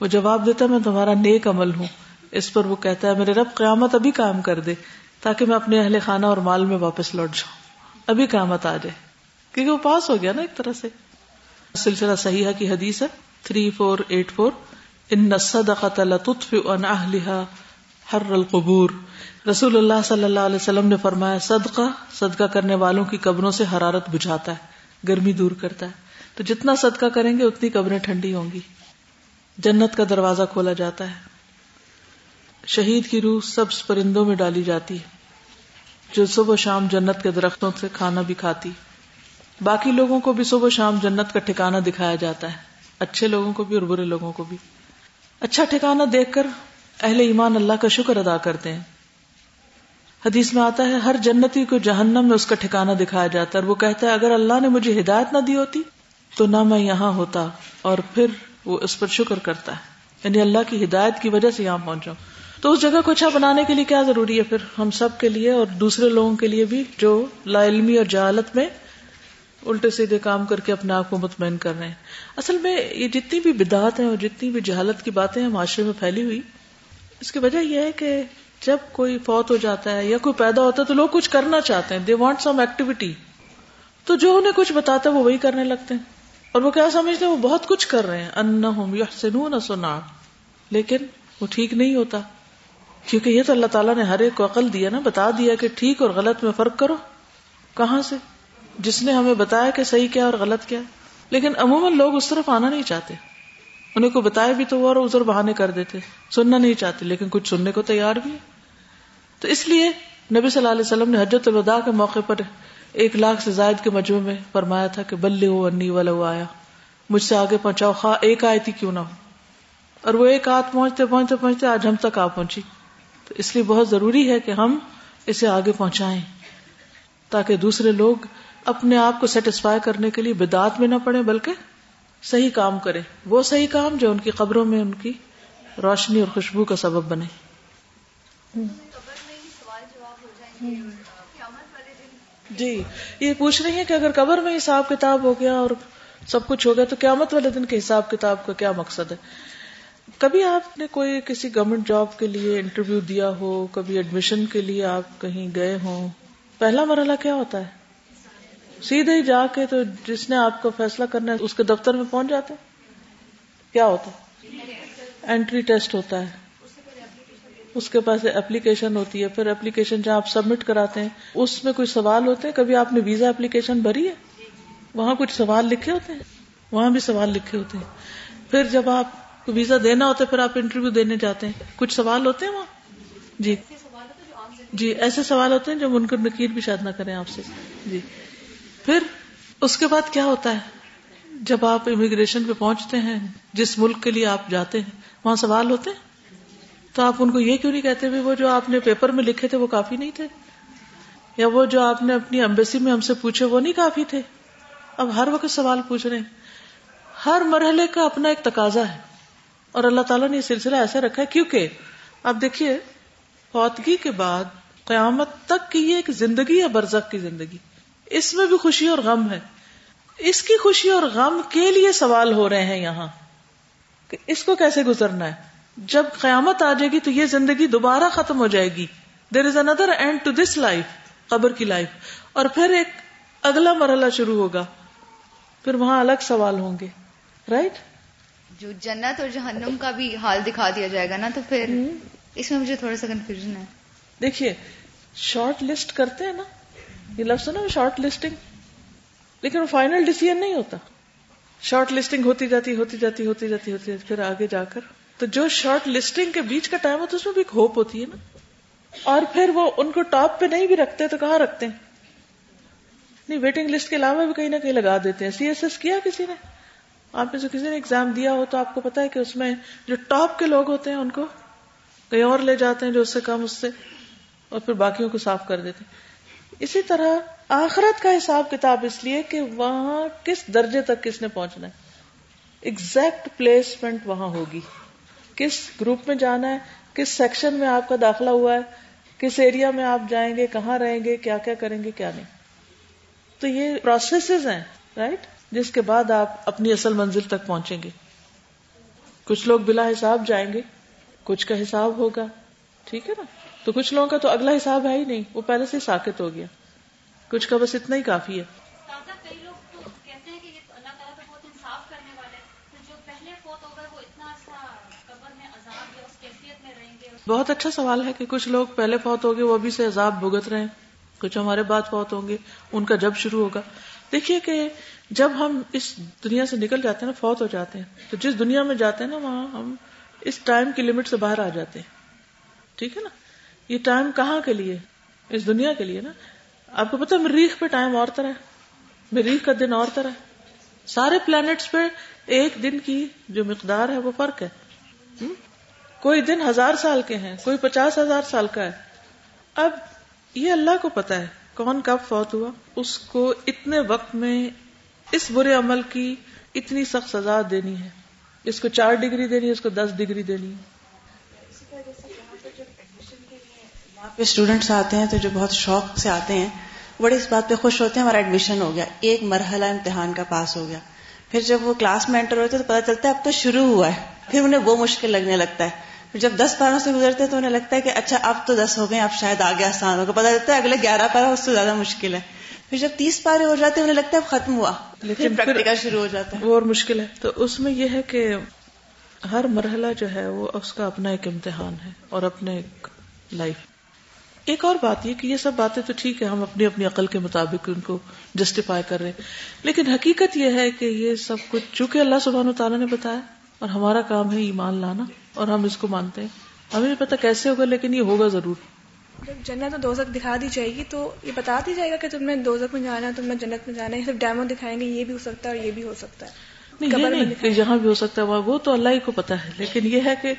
وہ جواب دیتا ہے، میں تمہارا نیک عمل ہوں۔ اس پر وہ کہتا ہے، میرے رب قیامت ابھی کام کر دے، تاکہ میں اپنے اہل خانہ اور مال میں واپس لوٹ جاؤں۔ ابھی قیامت آ جائے۔ کیونکہ وہ پاس ہو گیا نا ایک طرح سے۔ سلسلہ صحیح کی حدیث ہے، تھری فور ایٹ فور۔ ان ہر القبور۔ رسول اللہ صلی اللہ علیہ وسلم نے فرمایا، صدقہ صدقہ کرنے والوں کی قبروں سے حرارت بجھاتا ہے، گرمی دور کرتا ہے۔ تو جتنا صدقہ کریں گے اتنی قبریں ٹھنڈی ہوں گی۔ جنت کا دروازہ کھولا جاتا ہے۔ شہید کی روح سبز پرندوں میں ڈالی جاتی ہے۔ جو صبح شام جنت کے درختوں سے کھانا بھی کھاتی۔ باقی لوگوں کو بھی صبح شام جنت کا ٹھکانا دکھایا جاتا ہے۔ اچھے لوگوں کو بھی اور برے لوگوں کو بھی۔ اچھا ٹھکانا دیکھ کر اہل ایمان اللہ کا شکر ادا کرتے ہیں۔ حدیث میں آتا ہے، ہر جنتی کو جہنم میں اس کا ٹھکانا دکھایا جاتا ہے اور وہ کہتا ہے، اگر اللہ نے مجھے ہدایت نہ دی ہوتی تو نہ میں یہاں ہوتا اور پھر وہ اس پر شکر کرتا ہے۔ یعنی اللہ کی ہدایت کی وجہ سے یہاں پہنچا تو اس جگہ کو اچھا بنانے کے لیے کیا ضروری ہے؟ پھر ہم سب کے لیے اور دوسرے لوگوں کے لیے بھی جو لا علمی اور جہالت میں الٹے سیدھے کام کر کے اپنے آپ کو مطمئن کر رہے ہیں۔ اصل میں یہ جتنی بھی بدعت ہیں اور جتنی بھی جہالت کی باتیں ہیں معاشرے میں پھیلی ہوئی، اس کی وجہ یہ ہے کہ جب کوئی فوت ہو جاتا ہے یا کوئی پیدا ہوتا ہے تو لوگ کچھ کرنا چاہتے ہیں۔ دے وانٹ سم ایکٹیویٹی تو جو انہیں کچھ بتاتا ہے وہ وہی کرنے لگتے ہیں۔ اور وہ کیا سمجھتے ہیں؟ وہ بہت کچھ کر رہے ہیں۔ ان یا سنا لیکن وہ ٹھیک نہیں ہوتا۔ کیونکہ یہ تو اللہ تعالیٰ نے ہر ایک کو عقل دیا نا، بتا دیا کہ ٹھیک اور غلط میں فرق کرو۔ کہاں سے؟ جس نے ہمیں بتایا کہ صحیح کیا اور غلط کیا۔ لیکن عموماً لوگ اس طرف آنا نہیں چاہتے۔ انہیں کو بتایا بھی تو وہ اور ازر بہانے کر دیتے۔ سننا نہیں چاہتے، لیکن کچھ سننے کو تیار بھی تو اس لیے نبی صلی اللہ علیہ وسلم نے حجت الوداع کے موقع پر ایک لاکھ سے زائد کے مجموعے میں فرمایا تھا کہ بلے ہو انی والا آیا۔ مجھ سے آگے پہنچاؤ، خواہ ایک آئے تھی کیوں نہ ہو۔ اور وہ ایک ہاتھ پہنچتے پہنچتے پہنچتے آج ہم تک آ پہنچی۔ تو اس لیے بہت ضروری ہے کہ ہم اسے آگے پہنچائیں، تاکہ دوسرے لوگ اپنے آپ کو سیٹسفائی کرنے کے لیے بدعت میں نہ پڑے بلکہ صحیح کام کرے وہ صحیح کام جو ان کی قبروں میں ان کی روشنی اور خوشبو کا سبب بنے۔ جی یہ پوچھ رہی ہیں کہ اگر قبر میں حساب کتاب ہو گیا اور سب کچھ ہو گیا تو قیامت والے دن کے حساب کتاب کا کیا مقصد ہے؟ کبھی آپ نے کوئی کسی گورنمنٹ جاب کے لیے انٹرویو دیا ہو، کبھی ایڈمیشن کے لیے آپ کہیں گئے ہوں؟ پہلا مرحلہ کیا ہوتا ہے؟ سیدھے ہی جا کے تو جس نے آپ کو فیصلہ کرنا ہے، اس کے دفتر میں پہنچ جاتے کیا ہوتا ہے؟ اینٹری ٹیسٹ ہوتا ہے۔ اس کے پاس اپلیکیشن ہوتی ہے، پھر اپلیکیشن جہاں آپ سبمٹ کراتے ہیں، اس میں کوئی سوال ہوتے ہیں؟ کبھی آپ نے ویزا اپلیکیشن بھری ہے؟ وہاں کچھ سوال لکھے ہوتے ہیں؟ وہاں بھی سوال لکھے ہوتے ہیں۔ پھر جب آپ کو ویزا دینا ہوتا ہے، پھر آپ انٹرویو دینے جاتے ہیں۔ کچھ سوال ہوتے ہیں وہاں؟ جی۔ جی ایسے سوال ہوتے ہیں جو منکر نکیر بھی شاید نہ کریں آپ سے۔ جی۔ پھر اس کے بعد کیا ہوتا ہے؟ جب آپ امیگریشن پہ پہنچتے ہیں، جس ملک کے لیے آپ جاتے ہیں، وہاں سوال ہوتے ہیں؟ تو آپ ان کو یہ کیوں نہیں کہتے وہ جو آپ نے پیپر میں لکھے تھے وہ کافی نہیں تھے؟ یا وہ جو آپ نے اپنی امبیسی میں ہم سے پوچھے وہ نہیں کافی تھے؟ اب ہر وقت سوال پوچھ رہے ہیں۔ ہر مرحلے کا اپنا ایک تقاضا ہے۔ اور اللہ تعالیٰ نے یہ سلسلہ ایسا رکھا ہے کیونکہ آپ دیکھیے، فوتگی کے بعد قیامت تک کی یہ ایک زندگی ہے، برزخ کی زندگی۔ اس میں بھی خوشی اور غم ہے۔ اس کی خوشی اور غم کے لیے سوال ہو رہے ہیں یہاں کہ اس کو کیسے گزرنا ہے؟ جب قیامت آ جائے گی تو یہ زندگی دوبارہ ختم ہو جائے گی. There is another end to this life قبر کی لائف اور پھر ایک اگلا مرحلہ شروع ہوگا. پھر وہاں الگ سوال ہوں گے. رائٹ جو جنت اور جہنم کا بھی حال دکھا دیا جائے گا نا تو پھر اس میں مجھے تھوڑا سا کنفیوژن ہے. دیکھیے شارٹ لسٹ کرتے ہیں نا. یہ لفظ نا شارٹ لسٹنگ لیکن وہ فائنل ڈیسیزن نہیں ہوتا. شارٹ لسٹنگ ہوتی جاتی ہوتی جاتی ہوتی جاتی ہوتی جاتی پھر آگے جا کر تو جو شارٹ لسٹنگ کے بیچ کا ٹائم ہوتا ہے اس میں بھی ایک ہوپ ہوتی ہے نا۔ اور پھر وہ ان کو ٹاپ پہ نہیں بھی رکھتے تو کہاں رکھتے ہیں؟ نہیں ویٹنگ لسٹ کے علاوہ بھی کہیں نہ کہیں لگا دیتے ہیں۔ سی ایس ایس کیا کسی نے؟ آپ نے جو کسی نے اگزام دیا ہو تو آپ کو پتا ہے کہ اس میں جو ٹاپ کے لوگ ہوتے ہیں ان کو کہیں اور لے جاتے ہیں جو اس سے کم، اس سے، اور پھر باقیوں کو صاف کر دیتے اسی طرح آخرت کا حساب کتاب اس لیے کہ وہاں کس درجے تک کس نے پہنچنا ہے۔ ایگزیکٹ پلیسمنٹ وہاں ہوگی۔ کس گروپ میں جانا ہے؟ کس سیکشن میں آپ کا داخلہ ہوا ہے؟ کس ایریا میں آپ جائیں گے؟ کہاں رہیں گے؟ کیا کیا کریں گے؟ کیا نہیں؟ تو یہ پروسیسز ہیں رائٹ جس کے بعد آپ اپنی اصل منزل تک پہنچیں گے۔ کچھ لوگ بلا حساب جائیں گے، کچھ کا حساب ہوگا۔ ٹھیک ہے نا؟ تو کچھ لوگوں کا تو اگلا حساب ہے ہی نہیں، وہ پہلے سے ساکت ہو گیا۔ کچھ کا بس اتنا ہی کافی ہے۔ بہت اچھا سوال ہے کہ کچھ لوگ پہلے فوت ہو گئے وہ ابھی سے عذاب بھگت رہے ہیں۔ کچھ ہمارے بعد فوت ہوں گے، ان کا جب شروع ہوگا۔ دیکھیے کہ جب ہم اس دنیا سے نکل جاتے ہیں نا، فوت ہو جاتے ہیں، تو جس دنیا میں جاتے ہیں نا، وہاں ہم اس ٹائم کی لمٹ سے باہر آ جاتے ہیں۔ ٹھیک ہے نا؟ یہ ٹائم کہاں کے لیے؟ اس دنیا کے لیے نا۔ آپ کو پتا مریخ پہ ٹائم اور طرح ہے۔ مریخ کا دن اور طرح ہے۔ سارے پلانٹس پہ ایک دن کی جو مقدار ہے، وہ فرق ہے۔ کوئی دن ہزار سال کے ہیں، کوئی پچاس ہزار سال کا ہے۔ اب یہ اللہ کو پتا ہے، کون کب فوت ہوا؟ اس کو اتنے وقت میں اس برے عمل کی اتنی سخت سزا دینی ہے۔ اس کو چار ڈگری دینی ہے، اس کو دس ڈگری دینی ہے۔ وہاں پہ اسٹوڈینٹس آتے ہیں تو جو بہت شوق سے آتے ہیں بڑے اس بات پہ خوش ہوتے ہیں، ہمارا ایڈمیشن ہو گیا۔ ایک مرحلہ امتحان کا پاس ہو گیا۔ پھر جب وہ کلاس میں انٹر ہوتے تو پتا چلتا ہے، اب تو شروع ہوا ہے۔ پھر انہیں وہ مشکل لگنے لگتا ہے۔ جب دس پاروں سے گزرتے تو انہیں لگتا ہے کہ اچھا اب تو دس ہو گئے اب شاید آگے آسان ہوگا۔ پتا چلتا ہے اگلے گیارہ پارا اس سے زیادہ مشکل ہے۔ پھر جب تیس پارے ہو جاتے ہیں انہیں لگتا ہے اب ختم ہوا۔ لیکن پریکٹیکل شروع ہو جاتا ہے۔ وہ اور مشکل ہے۔ تو اس میں یہ ہے کہ ہر مرحلہ جو ہے وہ اس کا اپنا ایک امتحان ہے اور اپنے ایک لائف ایک اور بات یہ کہ یہ سب باتیں تو ٹھیک ہے ہم اپنی اپنی عقل کے مطابق ان کو جسٹیفائی کر رہے ہیں۔ لیکن حقیقت یہ ہے کہ یہ سب کچھ چونکہ اللہ سبحانہ تعالیٰ نے بتایا اور ہمارا کام ہے ایمان لانا اور ہم اس کو مانتے ہیں۔ ہمیں نہیں پتا کیسے ہوگا لیکن یہ ہوگا ضرور۔ جب جنت دوزک دکھا دی جائے گی تو یہ بتا دی جائے گا کہ تم نے دوزک میں جانا ہے تم نے جنت میں جانا ہے۔ صرف ڈیمو دکھائیں گے یہ بھی ہو سکتا ہے اور یہ بھی ہو سکتا ہے۔ نہیں جہاں بھی ہو سکتا ہے وہ تو اللہ ہی کو پتا ہے۔ لیکن یہ ہے کہ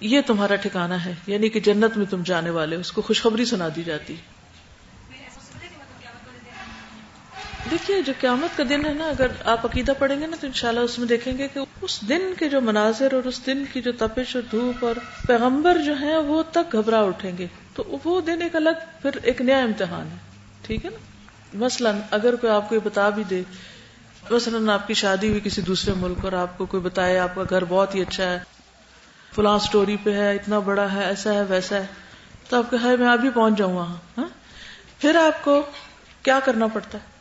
یہ تمہارا ٹھکانا ہے یعنی کہ جنت میں تم جانے والے اس کو خوشخبری سنا دی جاتی۔ دیکھیے، جو قیامت کا دن ہے نا، اگر آپ عقیدہ پڑھیں گے نا، تو انشاءاللہ اس میں دیکھیں گے کہ اس دن کے جو مناظر اور اس دن کی جو تپش اور دھوپ اور پیغمبر جو ہیں، وہ تک گھبرا اٹھیں گے۔ تو وہ دن ایک الگ، پھر ایک نیا امتحان ہے۔ ٹھیک ہے نا؟ مثلاً اگر کوئی آپ کو یہ بتا بھی دے، مثلاً آپ کی شادی ہوئی کسی دوسرے ملک اور آپ کو کوئی بتائے، آپ کا گھر بہت ہی اچھا ہے، فلاں اسٹوری پہ ہے، اتنا بڑا ہے، ایسا ہے، ویسا ہے، تو آپ کہ میں ابھی پہنچ جاؤں وہاں ہاں؟ پھر آپ کو کیا کرنا پڑتا ہے؟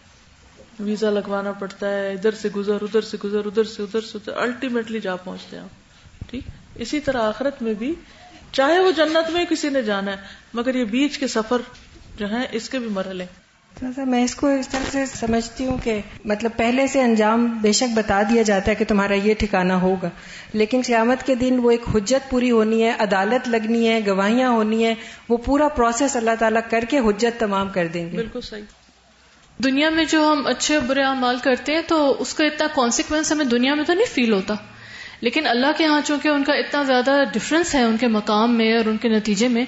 ویزا لگوانا پڑتا ہے ادھر سے گزر ادھر سے گزر ادھر سے ادھر سے الٹیمیٹلی جا پہنچتے ہیں آپ ٹھیک؟ اسی طرح آخرت میں بھی چاہے وہ جنت میں کسی نے جانا ہے مگر یہ بیچ کے سفر جو ہے اس کے بھی مرحلے میں اس کو اس طرح سے سمجھتی ہوں کہ مطلب پہلے سے انجام بے شک بتا دیا جاتا ہے کہ تمہارا یہ ٹھکانا ہوگا۔ لیکن قیامت کے دن وہ ایک حجت پوری ہونی ہے عدالت لگنی ہے گواہیاں ہونی ہے وہ پورا پروسیس اللہ تعالیٰ کر کے حجت تمام کر دیں گے۔ بالکل صحیح۔ دنیا میں جو ہم اچھے برے اعمال کرتے ہیں تو اس کا اتنا کانسیکوینس ہمیں دنیا میں تو نہیں فیل ہوتا۔ لیکن اللہ کے ہاں چونکہ ان کا اتنا زیادہ ڈفرنس ہے ان کے مقام میں اور ان کے نتیجے میں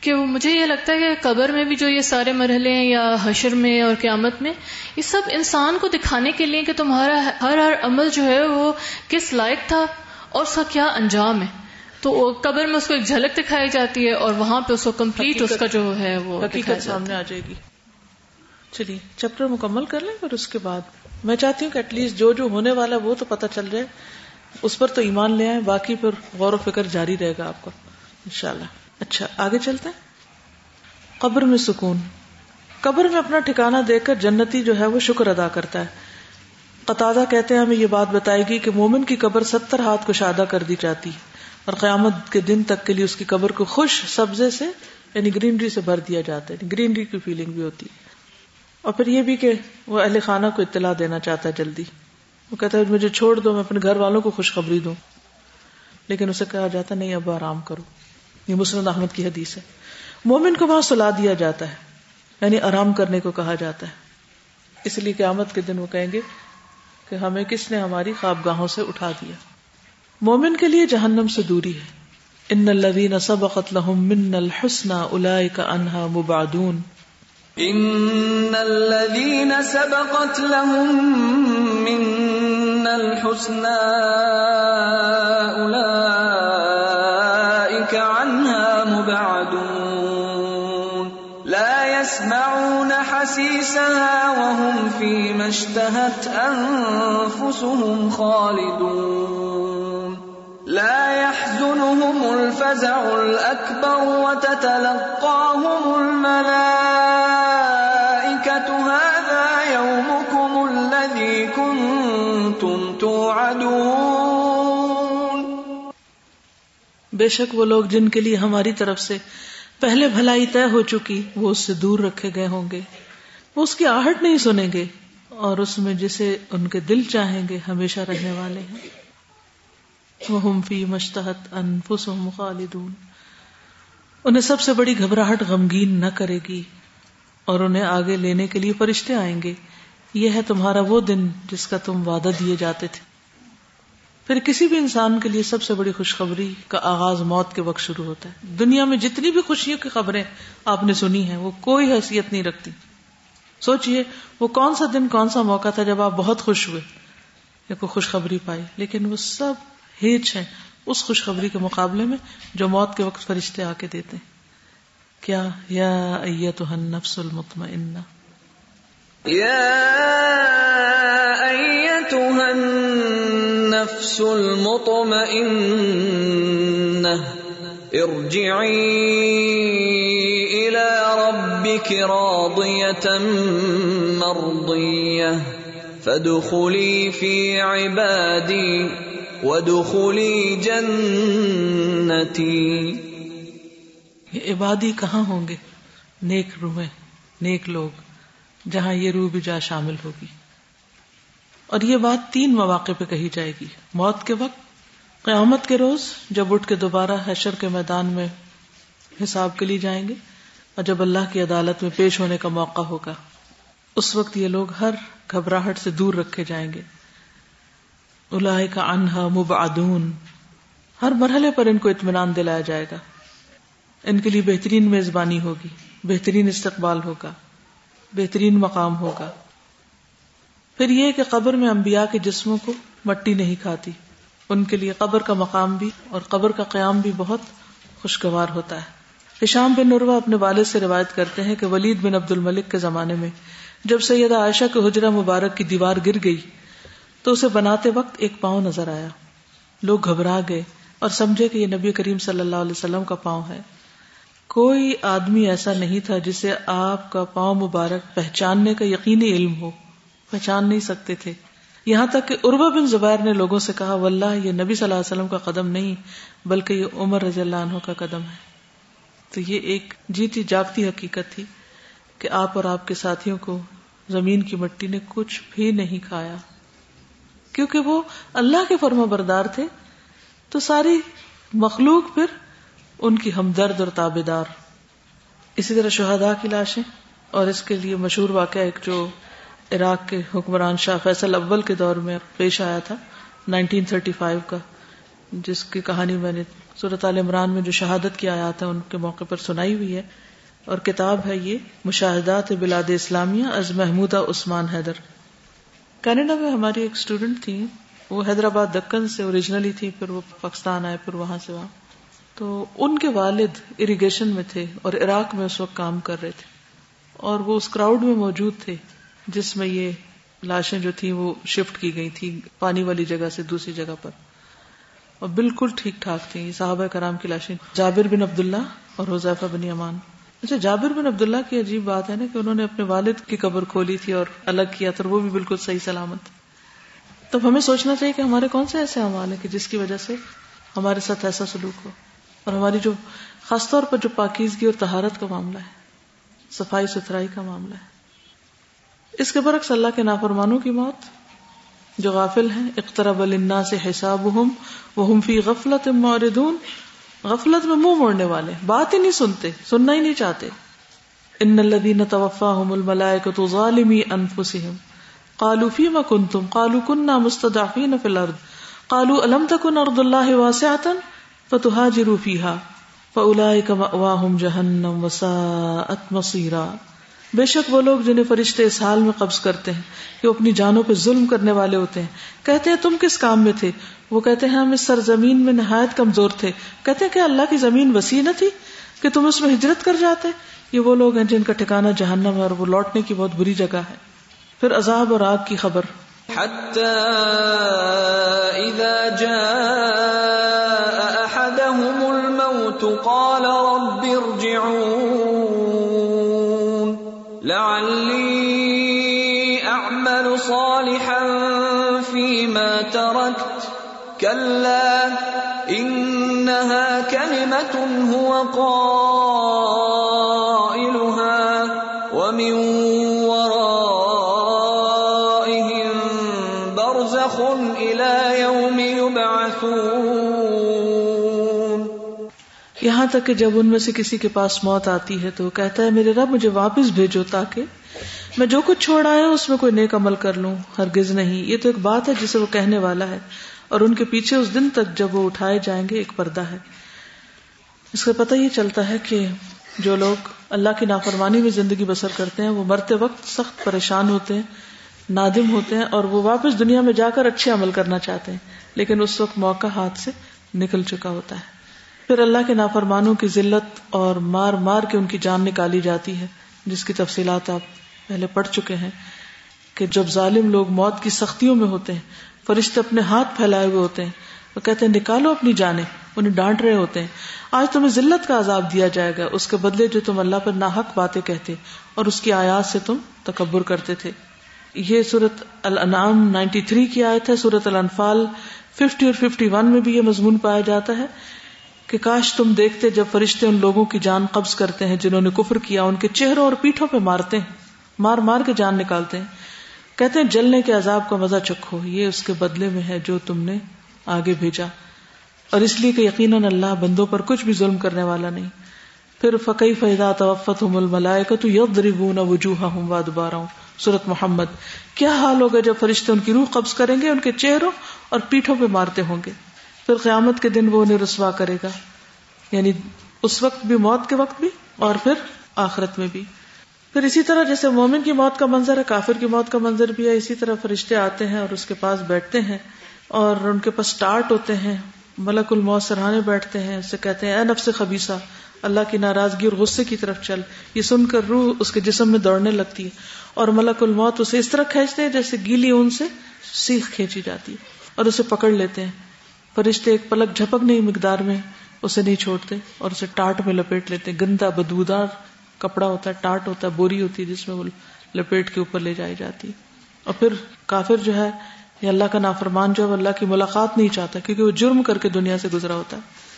کہ مجھے یہ لگتا ہے کہ قبر میں بھی جو یہ سارے مرحلے ہیں یا حشر میں اور قیامت میں یہ سب انسان کو دکھانے کے لیے کہ تمہارا ہر ہر عمل جو ہے وہ کس لائق تھا اور اس کا کیا انجام ہے۔ تو قبر میں اس کو ایک جھلک دکھائی جاتی ہے اور وہاں پہ اس کو کمپلیٹ اس کا جو ہے وہ حقیقت سامنے آ جائے گی۔ چلیے، چیپٹر مکمل کر لیں، پھر اس کے بعد میں چاہتی ہوں کہ ایٹ لیسٹ جو جو ہونے والا وہ تو پتہ چل جائے۔ اس پر تو ایمان لے آئے باقی پھر غور و فکر جاری رہے گا آپ کا، انشاءاللہ۔ اچھا آگے چلتے ہیں۔ قبر میں سکون۔ قبر میں اپنا ٹھکانا دیکھ کر جنتی جو ہے وہ شکر ادا کرتا ہے۔ قطع کہتے ہیں، ہمیں یہ بات بتائے گی کہ مومن کی قبر ستر ہاتھ کو شادہ کر دی جاتی ہے اور قیامت کے دن تک کے لیے اس کی قبر کو خوش سبزے سے یعنی گرینری سے بھر دیا جاتا ہے یعنی گرینری کی فیلنگ بھی ہوتی ہے۔ اور پھر یہ بھی کہ وہ اہل خانہ کو اطلاع دینا چاہتا ہے جلدی۔ وہ کہتا ہے، مجھے چھوڑ دو، میں اپنے گھر والوں کو خوشخبری دوں۔ لیکن اسے کہا جاتا نہیں، اب آرام کرو۔ یہ مسلم احمد کی حدیث ہے۔ مومن کو وہاں سلا دیا جاتا ہے یعنی آرام کرنے کو کہا جاتا ہے۔ اس لیے قیامت کے دن وہ کہیں گے کہ ہمیں کس نے ہماری خواب گاہوں سے اٹھا دیا۔ مومن کے لیے جہنم سے دوری ہے۔ ان الذين سبقت لهم من الحسنى اولئك عنها مبعدون۔ ان الذين سبقت لهم من الحسنى اولئك عنها مبعدون لا يسمعون حسيسها وهم فيما اشتهت انفسهم خالدون لا يحزنهم الفزع الاكبر وتتلقاهم بے شک وہ لوگ جن کے لیے ہماری طرف سے پہلے بھلائی طے ہو چکی، وہ اس سے دور رکھے گئے ہوں گے۔ وہ اس کی آہٹ نہیں سنیں گے اور اس میں جسے ان کے دل چاہیں گے ہمیشہ رہنے والے ہیں۔ وہم فی مشتحت انفسهم خالدون۔ انہیں سب سے بڑی گھبراہٹ غمگین نہ کرے گی اور انہیں آگے لینے کے لیے فرشتے آئیں گے۔ یہ ہے تمہارا وہ دن جس کا تم وعدہ دیے جاتے تھے۔ پھر کسی بھی انسان کے لیے سب سے بڑی خوشخبری کا آغاز موت کے وقت شروع ہوتا ہے۔ دنیا میں جتنی بھی خوشیوں کی خبریں آپ نے سنی ہیں، وہ کوئی حیثیت نہیں رکھتی۔ سوچئے، وہ کون سا دن، کون سا موقع تھا جب آپ بہت خوش ہوئے یا کوئی خوشخبری پائی، لیکن وہ سب ہیچ ہے اس خوشخبری کے مقابلے میں جو موت کے وقت فرشتے آ کے دیتے ہیں۔ کیا؟ یا ایتها النفس المطمئنہ۔ يا أيتها النفس المطمئنة. ارجعي إلى ربك راضية مرضية. فادخلي في عبادي وادخلي جنتي. یہ عبادی کہاں ہوں گے؟ نیک روحیں، نیک لوگ، جہاں یہ روح بھی جا شامل ہوگی۔ اور یہ بات تین مواقع پہ کہی جائے گی۔ موت کے وقت، قیامت کے روز، جب اٹھ کے دوبارہ حشر کے میدان میں حساب کے لیے جائیں گے اور جب اللہ کی عدالت میں پیش ہونے کا موقع ہوگا، اس وقت یہ لوگ ہر گھبراہٹ سے دور رکھے جائیں گے۔ الائے کا انہا مبعدون۔ ہر مرحلے پر ان کو اطمینان دلایا جائے گا۔ ان کے لیے بہترین میزبانی ہوگی، بہترین استقبال ہوگا، بہترین مقام ہوگا۔ پھر یہ کہ قبر میں انبیاء کے جسموں کو مٹی نہیں کھاتی۔ ان کے لیے قبر کا مقام بھی اور قبر کا قیام بھی بہت خوشگوار ہوتا ہے۔ ہشام بن نروا اپنے والد سے روایت کرتے ہیں کہ ولید بن عبد الملک کے زمانے میں جب سیدہ عائشہ کے حجرہ مبارک کی دیوار گر گئی تو اسے بناتے وقت ایک پاؤں نظر آیا۔ لوگ گھبرا گئے اور سمجھے کہ یہ نبی کریم صلی اللہ علیہ وسلم کا پاؤں ہے۔ کوئی آدمی ایسا نہیں تھا جسے آپ کا پاؤں مبارک پہچاننے کا یقینی علم ہو۔ پہچان نہیں سکتے تھے۔ یہاں تک کہ عربا بن زبیر نے لوگوں سے کہا، واللہ یہ نبی صلی اللہ علیہ وسلم کا قدم نہیں، بلکہ یہ عمر رضی اللہ عنہ کا قدم ہے۔ تو یہ ایک جیتی جاگتی حقیقت تھی کہ آپ اور آپ کے ساتھیوں کو زمین کی مٹی نے کچھ بھی نہیں کھایا۔ کیونکہ وہ اللہ کے فرما بردار تھے، تو ساری مخلوق پھر ان کی ہمدرد اور تابے دار۔ اسی طرح شہدا کی لاشیں اور اس کے لیے مشہور واقعہ ایک جو عراق کے حکمران شاہ فیصل اول کے دور میں پیش آیا تھا 1935 کا، جس کی کہانی میں نے صورت عال عمران میں جو شہادت کی آیات ہے ان کے موقع پر سنائی ہوئی ہے۔ اور کتاب ہے یہ، مشاہدات بلاد اسلامیہ، از محمودہ عثمان حیدر۔ کینیڈا میں ہماری ایک اسٹوڈینٹ تھی، وہ حیدرآباد دکن سے اوریجنلی تھی، پھر وہ پاکستان آئے، پھر وہاں سے وہاں۔ تو ان کے والد اریگیشن میں تھے اور عراق میں اس وقت کام کر رہے تھے۔ اور وہ اس کراؤڈ میں موجود تھے۔ جس میں یہ لاشیں جو تھیں وہ شفٹ کی گئی تھی پانی والی جگہ سے دوسری جگہ پر۔ اور بالکل ٹھیک ٹھاک تھی صحابہ کرام کی لاشیں۔ جابر بن عبداللہ اور حضیفہ بن امان اچھا جابر بن عبداللہ کی عجیب بات ہے نا کہ انہوں نے اپنے والد کی قبر کھولی تھی اور الگ کیا تھا وہ بھی بالکل صحیح سلامت۔ تب ہمیں سوچنا چاہیے کہ ہمارے کون سے ایسے اعمال ہیں کہ جس کی وجہ سے ہمارے ساتھ ایسا سلوک ہو اور ہماری جو خاص طور پر جو پاکیزگی اور تہارت کا معاملہ ہے، صفائی ستھرائی کا معاملہ ہے۔ اس کے برعکس اللہ کے نافرمانوں کی موت، جو غافل ہیں، اقترب الناس حسابهم وهم في غفلت معرضون، غفلت میں منہ موڑنے والے، بات ہی نہیں سنتے، سننا ہی نہیں چاہتے۔ ان الذين توفاهم الملائكه ظالمي انفسهم قالوا فيما كنتم قالوا كنا مستضعفين في الارض۔ قالوا الم تكن ارض الله واسعه فتهاجروا فيها فاولئك مأواهم جهنم وساءت مصيرا بے شک وہ لوگ جنہیں فرشتے اس حال میں قبض کرتے ہیں کہ وہ اپنی جانوں پہ ظلم کرنے والے ہوتے ہیں۔ کہتے ہیں، تم کس کام میں تھے؟ وہ کہتے ہیں، ہم اس سرزمین میں نہایت کمزور تھے۔ کہتے ہیں کہ اللہ کی زمین وسیع نہ تھی کہ تم اس میں ہجرت کر جاتے۔ یہ وہ لوگ ہیں جن کا ٹھکانا جہنم ہے اور وہ لوٹنے کی بہت بری جگہ ہے۔ پھر عذاب اور آگ کی خبر۔ قال رب لعلي كلا انها كلمه هو قائلها ومن ورائهم برزخ الى يوم يبعثون. یہاں تک کہ جب ان میں سے کسی کے پاس موت آتی ہے تو وہ کہتا ہے، میرے رب، مجھے واپس بھیجو تاکہ میں جو کچھ چھوڑ آیا اس میں کوئی نیک عمل کر لوں، ہرگز نہیں۔ یہ تو ایک بات ہے جسے وہ کہنے والا ہے۔ اور ان کے پیچھے اس دن تک جب وہ اٹھائے جائیں گے، ایک پردہ ہے۔ اس کا پتہ یہ چلتا ہے کہ جو لوگ اللہ کی نافرمانی میں زندگی بسر کرتے ہیں، وہ مرتے وقت سخت پریشان ہوتے ہیں، نادم ہوتے ہیں اور وہ واپس دنیا میں جا کر اچھے عمل کرنا چاہتے ہیں۔ لیکن اس وقت موقع ہاتھ سے نکل چکا ہوتا ہے۔ پھر اللہ کے نافرمانوں کی ذلت اور مار مار کے ان کی جان نکالی جاتی ہے، جس کی تفصیلات آپ پہلے پڑھ چکے ہیں کہ جب ظالم لوگ موت کی سختیوں میں ہوتے ہیں فرشتے اپنے ہاتھ پھیلائے ہوئے ہوتے ہیں۔ وہ کہتے ہیں، نکالو اپنی جانیں۔ انہیں ڈانٹ رہے ہوتے ہیں۔ آج تمہیں ذلت کا عذاب دیا جائے گا۔ اس کے بدلے جو تم اللہ پر ناحق باتیں کہتے اور اس کی آیات سے تم تکبر کرتے تھے۔ یہ سورت الانعام 93 کی آیت ہے۔ سورت الانفال 50 اور 51 میں بھی یہ مضمون پایا جاتا ہے کہ کاش تم دیکھتے جب فرشتے ان لوگوں کی جان قبض کرتے ہیں جنہوں نے کفر کیا، ان کے چہروں اور پیٹھوں پہ مارتے ہیں۔ مار مار کے جان نکالتے ہیں۔ کہتے ہیں جلنے کے عذاب کا مزہ چکھو، یہ اس کے بدلے میں ہے جو تم نے آگے بھیجا۔ اور اس لیے کہ یقیناً اللہ بندوں پر کچھ بھی ظلم کرنے والا نہیں۔ پھر فقی فیدا توفت ہوں ملائے کا تو یب دربو نہ وجوہ ہوں وا دوبارہ ہوں سورت محمد۔ کیا حال ہوگا جب فرشتے ان کی روح قبض کریں گے، ان کے چہروں اور پیٹھوں پہ مارتے ہوں گے؟ پھر قیامت کے دن وہ انہیں رسوا کرے گا۔ یعنی اس وقت بھی، موت کے وقت بھی اور پھر آخرت میں بھی۔ پھر اسی طرح جیسے مومن کی موت کا منظر ہے، کافر کی موت کا منظر بھی ہے، اسی طرح فرشتے آتے ہیں اور اس کے پاس بیٹھتے ہیں اور ان کے پاس ٹارٹ ہوتے ہیں، ملک الموت سرحانے بیٹھتے ہیں، اسے کہتے ہیں، اے نفس خبیصہ اللہ کی ناراضگی اور غصے کی طرف چل۔ یہ سن کر روح اس کے جسم میں دوڑنے لگتی ہے اور ملک الموت اسے اس طرح کھینچتے ہیں جیسے گیلی اون سے سیخ کھینچی جاتی ہے اور اسے پکڑ لیتے ہیں۔ فرشتے ایک پلک جھپک نہیں مقدار میں، اسے نہیں چھوڑتے اور اسے ٹاٹ میں لپیٹ لیتے گندا بدودار کپڑا ہوتا ہے، ٹاٹ ہوتا ہے بوری ہوتی ہے، جس میں وہ لپیٹ کے اوپر لے جائی جاتی اور پھر کافر جو ہے یا اللہ کا نافرمان جو ہے اللہ کی ملاقات نہیں چاہتا، کیونکہ وہ جرم کر کے دنیا سے گزرا ہوتا ہے۔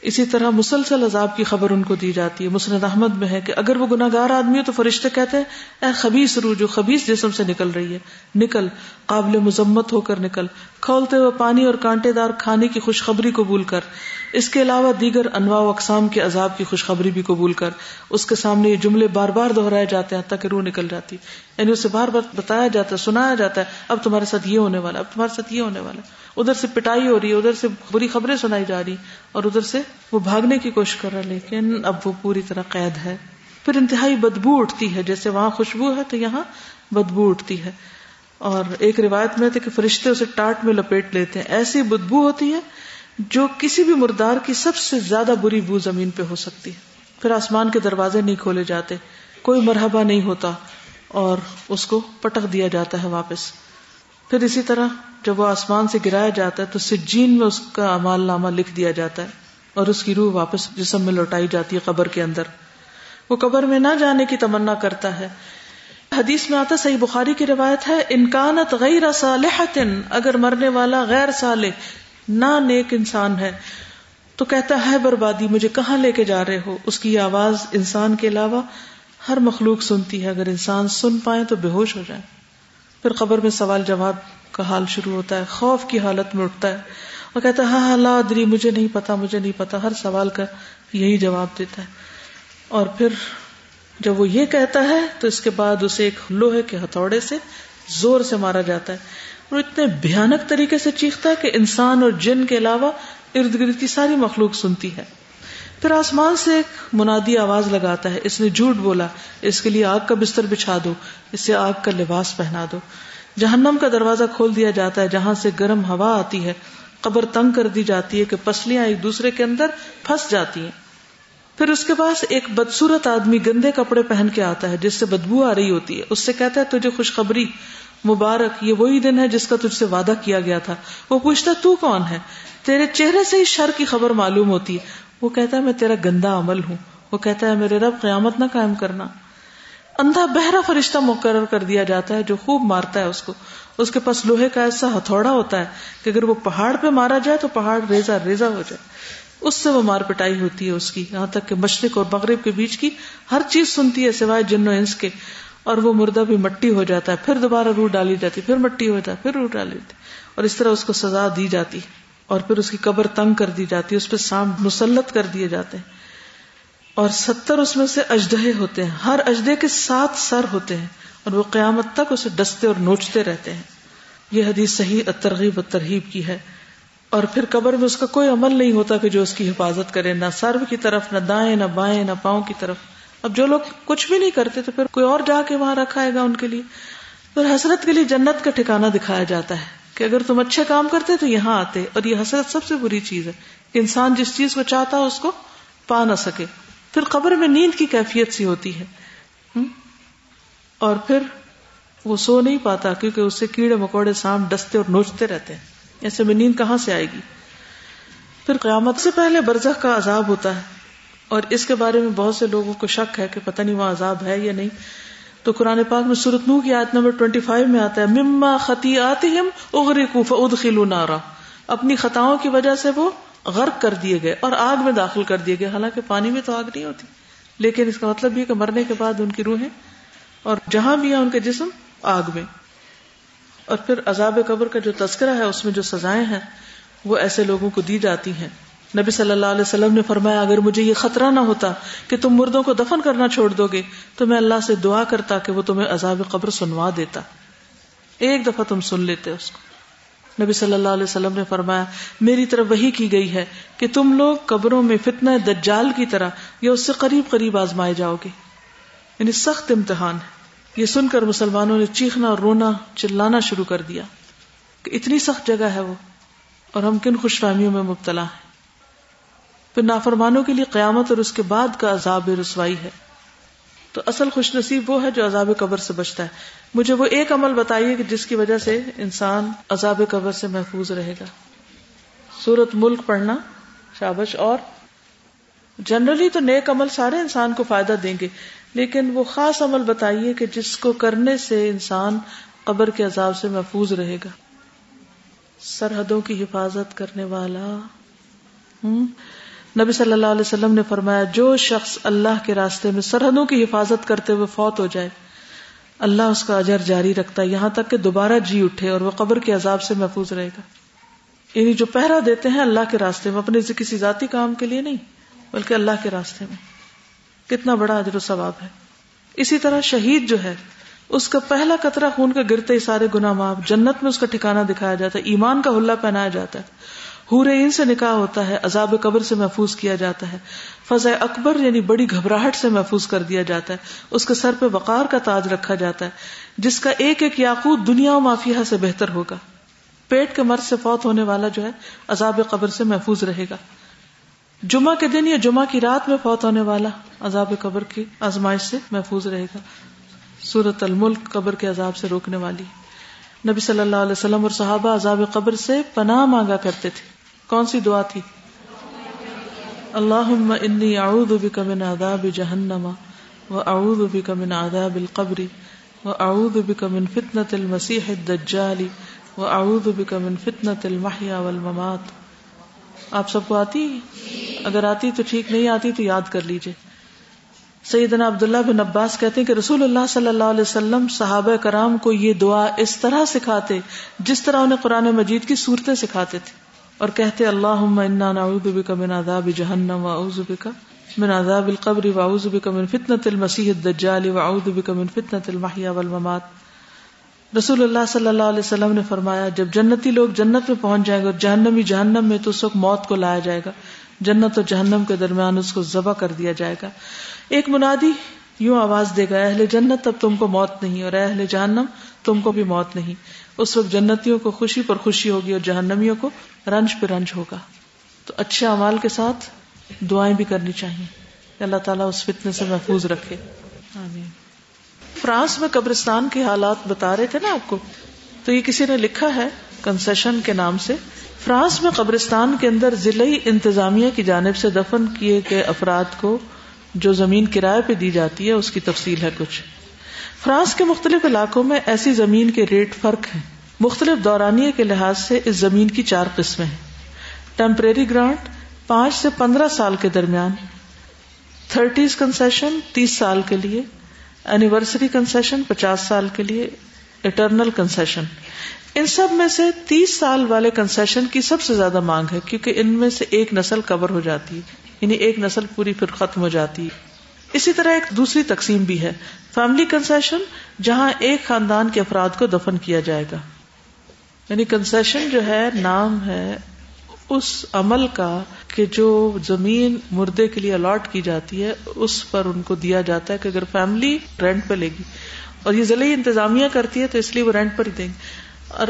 اسی طرح مسلسل عذاب کی خبر ان کو دی جاتی ہے۔ مسند احمد میں ہے کہ اگر وہ گناگار آدمی ہو تو فرشتے کہتے ہیں، اے خبیص روح، جو خبیص جسم سے نکل رہی ہے، نکل، قابل مذمت ہو کر نکل، کھولتے ہوئے پانی اور کانٹے دار کھانے کی خوشخبری قبول کر۔ اس کے علاوہ دیگر انواع و اقسام کے عذاب کی خوشخبری بھی قبول کر، اس کے سامنے یہ جملے بار بار دہرائے جاتے ہیں تاکہ روح نکل جاتی۔ یعنی اسے بار بار بتایا جاتا ہے، سنایا جاتا ہے، اب تمہارے ساتھ یہ ہونے والا، اب تمہارے ساتھ یہ ہونے والا۔ ادھر سے پٹائی ہو رہی ہے، ادھر سے بری خبریں سنائی جا رہی اور ادھر سے وہ بھاگنے کی کوشش کر رہا لیکن اب وہ پوری طرح قید ہے۔ پھر انتہائی بدبو اٹھتی ہے، جیسے وہاں خوشبو ہے تو یہاں بدبو اٹھتی ہے۔ اور ایک روایت میں تھے کہ فرشتے اسے ٹاٹ میں لپیٹ لیتے ہیں۔ ایسی بدبو ہوتی ہے جو کسی بھی مردار کی سب سے زیادہ بری بو زمین پہ ہو سکتی ہے۔ پھر آسمان کے دروازے نہیں کھولے جاتے۔ کوئی مرحبا نہیں ہوتا اور اس کو پٹک دیا جاتا ہے واپس۔ پھر اسی طرح جب وہ آسمان سے گرایا جاتا ہے تو سجین میں اس کا امال نامہ لکھ دیا جاتا ہے اور اس کی روح واپس جسم میں لوٹائی جاتی ہے قبر کے اندر۔ وہ قبر میں نہ جانے کی تمنا کرتا ہے۔ حدیث میں آتا صحیح بخاری کی روایت ہے انکانت غیر صالحت اگر مرنے والا غیر صالح نہ نیک انسان ہے۔ تو کہتا ہے بربادی، مجھے کہاں لے کے جا رہے ہو؟ اس کی آواز انسان کے علاوہ ہر مخلوق سنتی ہے۔ اگر انسان سن پائے تو بے ہوش ہو جائے۔ پھر قبر میں سوال جواب کا حال شروع ہوتا ہے۔ خوف کی حالت میں اٹھتا ہے۔ اور کہتا ہے ہاں, ہاں، اللہ ادری، مجھے نہیں پتا، مجھے نہیں پتا۔ ہر سوال کا یہی جواب دیتا ہے۔ اور پھر جب وہ یہ کہتا ہے، تو اس کے بعد اسے ایک لوہے کے ہتھوڑے سے زور سے مارا جاتا ہے۔ اور اتنے بھیانک طریقے سے چیختا ہے کہ انسان اور جن کے علاوہ ارد گرد کی ساری مخلوق سنتی ہے۔ پھر آسمان سے ایک منادی آواز لگاتا ہے، اس نے جھوٹ بولا، اس کے لیے آگ کا بستر بچھا دو، اس سے آگ کا لباس پہنا دو۔ جہنم کا دروازہ کھول دیا جاتا ہے، جہاں سے گرم ہوا آتی ہے، قبر تنگ کر دی جاتی ہے کہ پسلیاں ایک دوسرے کے اندر پھنس جاتی ہیں۔ پھر اس کے پاس ایک بدسورت آدمی گندے کپڑے پہن کے آتا ہے جس سے بدبو آ رہی ہوتی ہے۔ اس سے کہتا ہے، تجھے خوشخبری مبارک، یہ وہی دن ہے جس کا تجھ سے وعدہ کیا گیا تھا۔ وہ پوچھتا، تو کون ہے؟ تیرے چہرے سے ہی شر کی خبر معلوم ہوتی ہے۔ وہ کہتا ہے، میں تیرا گندا عمل ہوں۔ وہ کہتا ہے، میرے رب قیامت نہ قائم کرنا۔ اندھا بہرا فرشتہ مقرر کر دیا جاتا ہے جو خوب مارتا ہے اس کو۔ اس کے پاس لوہے کا ایسا ہتھوڑا ہوتا ہے کہ اگر وہ پہاڑ پہ مارا جائے تو پہاڑ ریزا ریزا ہو جائے۔ اس سے وہ مار پٹائی ہوتی ہے اس کی، یہاں تک کہ مشرق اور مغرب کے بیچ کی ہر چیز سنتی ہے سوائے جن و انس کے، اور وہ مردہ بھی مٹی ہو جاتا ہے، پھر دوبارہ روح ڈالی جاتی، پھر مٹی ہو جاتا ہے پھر روح ڈالی جاتی، اور اس طرح اس کو سزا دی جاتی، اور پھر اس کی قبر تنگ کر دی جاتی، اس پہ سام مسلط کر دیے جاتے ہیں۔ اور ستر اس میں سے اجدہے ہوتے ہیں، ہر اجدے کے سات سر ہوتے ہیں، اور وہ قیامت تک اسے ڈستے اور نوچتے رہتے ہیں۔ یہ حدیث صحیح ترغیب ترغیب کی ہے۔ اور پھر قبر میں اس کا کوئی عمل نہیں ہوتا کہ جو اس کی حفاظت کرے، نہ سرو کی طرف، نہ دائیں، نہ بائیں، نہ پاؤں کی طرف۔ اب جو لوگ کچھ بھی نہیں کرتے تو پھر کوئی اور جا کے وہاں رکھا ہے گا ان کے لیے۔ پھر حسرت کے لیے جنت کا ٹھکانا دکھایا جاتا ہے کہ اگر تم اچھے کام کرتے تو یہاں آتے۔ اور یہ حسرت سب سے بری چیز ہے کہ انسان جس چیز کو چاہتا ہو اس کو پا نہ سکے۔ پھر قبر میں نیند کی کیفیت سی ہوتی ہے۔ اور پھر وہ سو نہیں پاتا کیونکہ اس سے کیڑے مکوڑے سام ڈستے اور نوچتے رہتے ہیں۔ ایسے میں نیند کہاں سے آئے گی؟ پھر قیامت سے پہلے برزخ کا عذاب ہوتا ہے اور اس کے بارے میں بہت سے لوگوں کو شک ہے کہ پتہ نہیں وہ عذاب ہے یا نہیں۔ تو قرآن پاک میں سورت نو کی آیت نمبر 25 میں آتا ہے، مما خطی آتی ہم نارا۔ اپنی خطاؤں کی وجہ سے وہ غرق کر دیے گئے اور آگ میں داخل کر دیے گئے۔ حالانکہ پانی میں تو آگ نہیں ہوتی، لیکن اس کا مطلب یہ کہ مرنے کے بعد ان کی روحیں اور جہاں بھی ہے ان کے جسم آگ میں۔ اور پھر عذاب قبر کا جو تذکرہ ہے، اس میں جو سزائیں ہیں، وہ ایسے لوگوں کو دی جاتی ہیں۔ نبی صلی اللہ علیہ وسلم نے فرمایا، اگر مجھے یہ خطرہ نہ ہوتا کہ تم مردوں کو دفن کرنا چھوڑ دو گے، تو میں اللہ سے دعا کرتا کہ وہ تمہیں عذاب قبر سنوا دیتا۔ ایک دفعہ تم سن لیتے اس کو۔ نبی صلی اللہ علیہ وسلم نے فرمایا، میری طرف وہی کی گئی ہے کہ تم لوگ قبروں میں فتنہ دجال کی طرح یا اس سے قریب قریب آزمائے جاؤ گے۔ یعنی سخت امتحان ہے۔ یہ سن کر مسلمانوں نے چیخنا اور رونا چلانا شروع کر دیا کہ اتنی سخت جگہ ہے وہ اور ہم کن خوش فہمیوں میں مبتلا ہیں۔ پھر نافرمانوں کے لیے قیامت اور اس کے بعد کا عذاب رسوائی ہے۔ تو اصل خوش نصیب وہ ہے جو عذاب قبر سے بچتا ہے۔ مجھے وہ ایک عمل بتائیے کہ جس کی وجہ سے انسان عذاب قبر سے محفوظ رہے گا۔ سورت ملک پڑھنا، شابش اور۔ جنرلی تو نیک عمل سارے انسان کو فائدہ دیں گے۔ لیکن وہ خاص عمل بتائیے کہ جس کو کرنے سے انسان قبر کے عذاب سے محفوظ رہے گا۔ سرحدوں کی حفاظت کرنے والا۔ نبی صلی اللہ علیہ وسلم نے فرمایا، جو شخص اللہ کے راستے میں سرحدوں کی حفاظت کرتے ہوئے فوت ہو جائے، اللہ اس کا اجر جاری رکھتا ہے، یہاں تک کہ دوبارہ جی اٹھے اور وہ قبر کے عذاب سے محفوظ رہے گا۔ یعنی جو پہرا دیتے ہیں اللہ کے راستے میں اپنے کسی ذاتی کام کے لیے نہیں، بلکہ اللہ کے راستے میں۔ کتنا بڑا اجر و ثواب ہے۔ اسی طرح شہید جو ہے، اس کا پہلا قطرہ خون کا گرتے ہی سارے گنا معاف، جنت میں اس کا ٹھکانا دکھایا جاتا ہے، ایمان کا حلہ پہنایا جاتا ہے۔ ہورین سے نکاح ہوتا ہے، عذاب قبر سے محفوظ کیا جاتا ہے۔ فضا اکبر یعنی بڑی گھبراہٹ سے محفوظ کر دیا جاتا ہے۔ اس کے سر پہ وقار کا تاج رکھا جاتا ہے، جس کا ایک ایک یاقوت دنیا و مافیہ سے بہتر ہوگا۔ پیٹ کے مرض سے فوت ہونے والا جو ہے، عذاب قبر سے محفوظ رہے گا۔ جمعہ کے دن یا جمعہ کی رات میں فوت ہونے والا عذاب قبر کی آزمائش سے محفوظ رہے گا۔ سورت الملک قبر کے عذاب سے روکنے والی۔ نبی صلی اللہ علیہ وسلم اور صحابہ عذاب قبر سے پناہ مانگا کرتے تھے۔ کون سی دعا تھی؟ اللہ انی اعوذ بک من عذاب جہنم و اعوذ بک من عذاب القبر و اعوذ بک من فتنة المسیح الدجال و اعوذ بک من فتنة المحیا والممات۔ آپ سب کو آتی اگر آتی تو ٹھیک، نہیں آتی تو یاد کر لیجیے۔ سیدنا عبداللہ بن عباس کہتے ہیں کہ رسول اللہ صلی اللہ علیہ وسلم صحابہ کرام کو یہ دعا اس طرح سکھاتے جس طرح انہیں قرآن مجید کی صورتیں سکھاتے تھے۔ اور کہتے اللہ نعوذ من عذاب جہنم و اعوذ بک من عذاب القبر و اعوذ بک من فتنة المسیح الدجال و اعوذ بک من فتنة المحیا والممات۔ رسول اللہ صلی اللہ علیہ وسلم نے فرمایا، جب جنتی لوگ جنت میں پہنچ جائیں گے اور جہنمی جہنم میں، تو اس وقت موت کو لایا جائے گا۔ جنت اور جہنم کے درمیان اس کو ذبح کر دیا جائے گا۔ ایک منادی یوں آواز دے گا، اہل جنت، اب تم کو موت نہیں، اور اہل جہنم، تم کو بھی موت نہیں۔ اس وقت جنتیوں کو خوشی پر خوشی ہوگی اور جہنمیوں کو رنج پہ رنج ہوگا۔ تو اچھے امال کے ساتھ دعائیں بھی کرنی چاہیے۔ اللہ تعالیٰ اس فتنے سے محفوظ رکھے۔ آمین۔ فرانس میں قبرستان کے حالات بتا رہے تھے نا آپ کو، تو یہ کسی نے لکھا ہے کنسیشن کے نام سے۔ فرانس میں قبرستان کے اندر ضلعی انتظامیہ کی جانب سے دفن کیے گئے افراد کو جو زمین کرائے پہ دی جاتی ہے، اس کی تفصیل ہے کچھ۔ فرانس کے مختلف علاقوں میں ایسی زمین کے ریٹ فرق ہیں۔ مختلف دورانیے کے لحاظ سے اس زمین کی چار قسمیں ہیں۔ ٹیمپریری گرانٹ پانچ سے پندرہ سال کے درمیان، تھرٹیز کنسیشن تیس سال کے لیے اینیورسری کنسیشن پچاس سال کے لیے اٹرنل کنسیشن ان سب میں سے تیس سال والے کنسیشن کی سب سے زیادہ مانگ ہے، کیونکہ ان میں سے ایک نسل کور ہو جاتی ہے یعنی ایک نسل پوری پھر ختم ہو جاتی۔ ہے اسی طرح ایک دوسری تقسیم بھی ہے فیملی کنسیشن جہاں ایک خاندان کے افراد کو دفن کیا جائے گا۔ یعنی کنسیشن جو ہے، نام ہے اس عمل کا کہ جو زمین مردے کے لیے الاٹ کی جاتی ہے، اس پر ان کو دیا جاتا ہے کہ اگر فیملی رینٹ پہ لے گی۔ اور یہ ضلعی انتظامیہ کرتی ہے، تو اس لیے وہ رینٹ پر ہی دیں گے۔ اور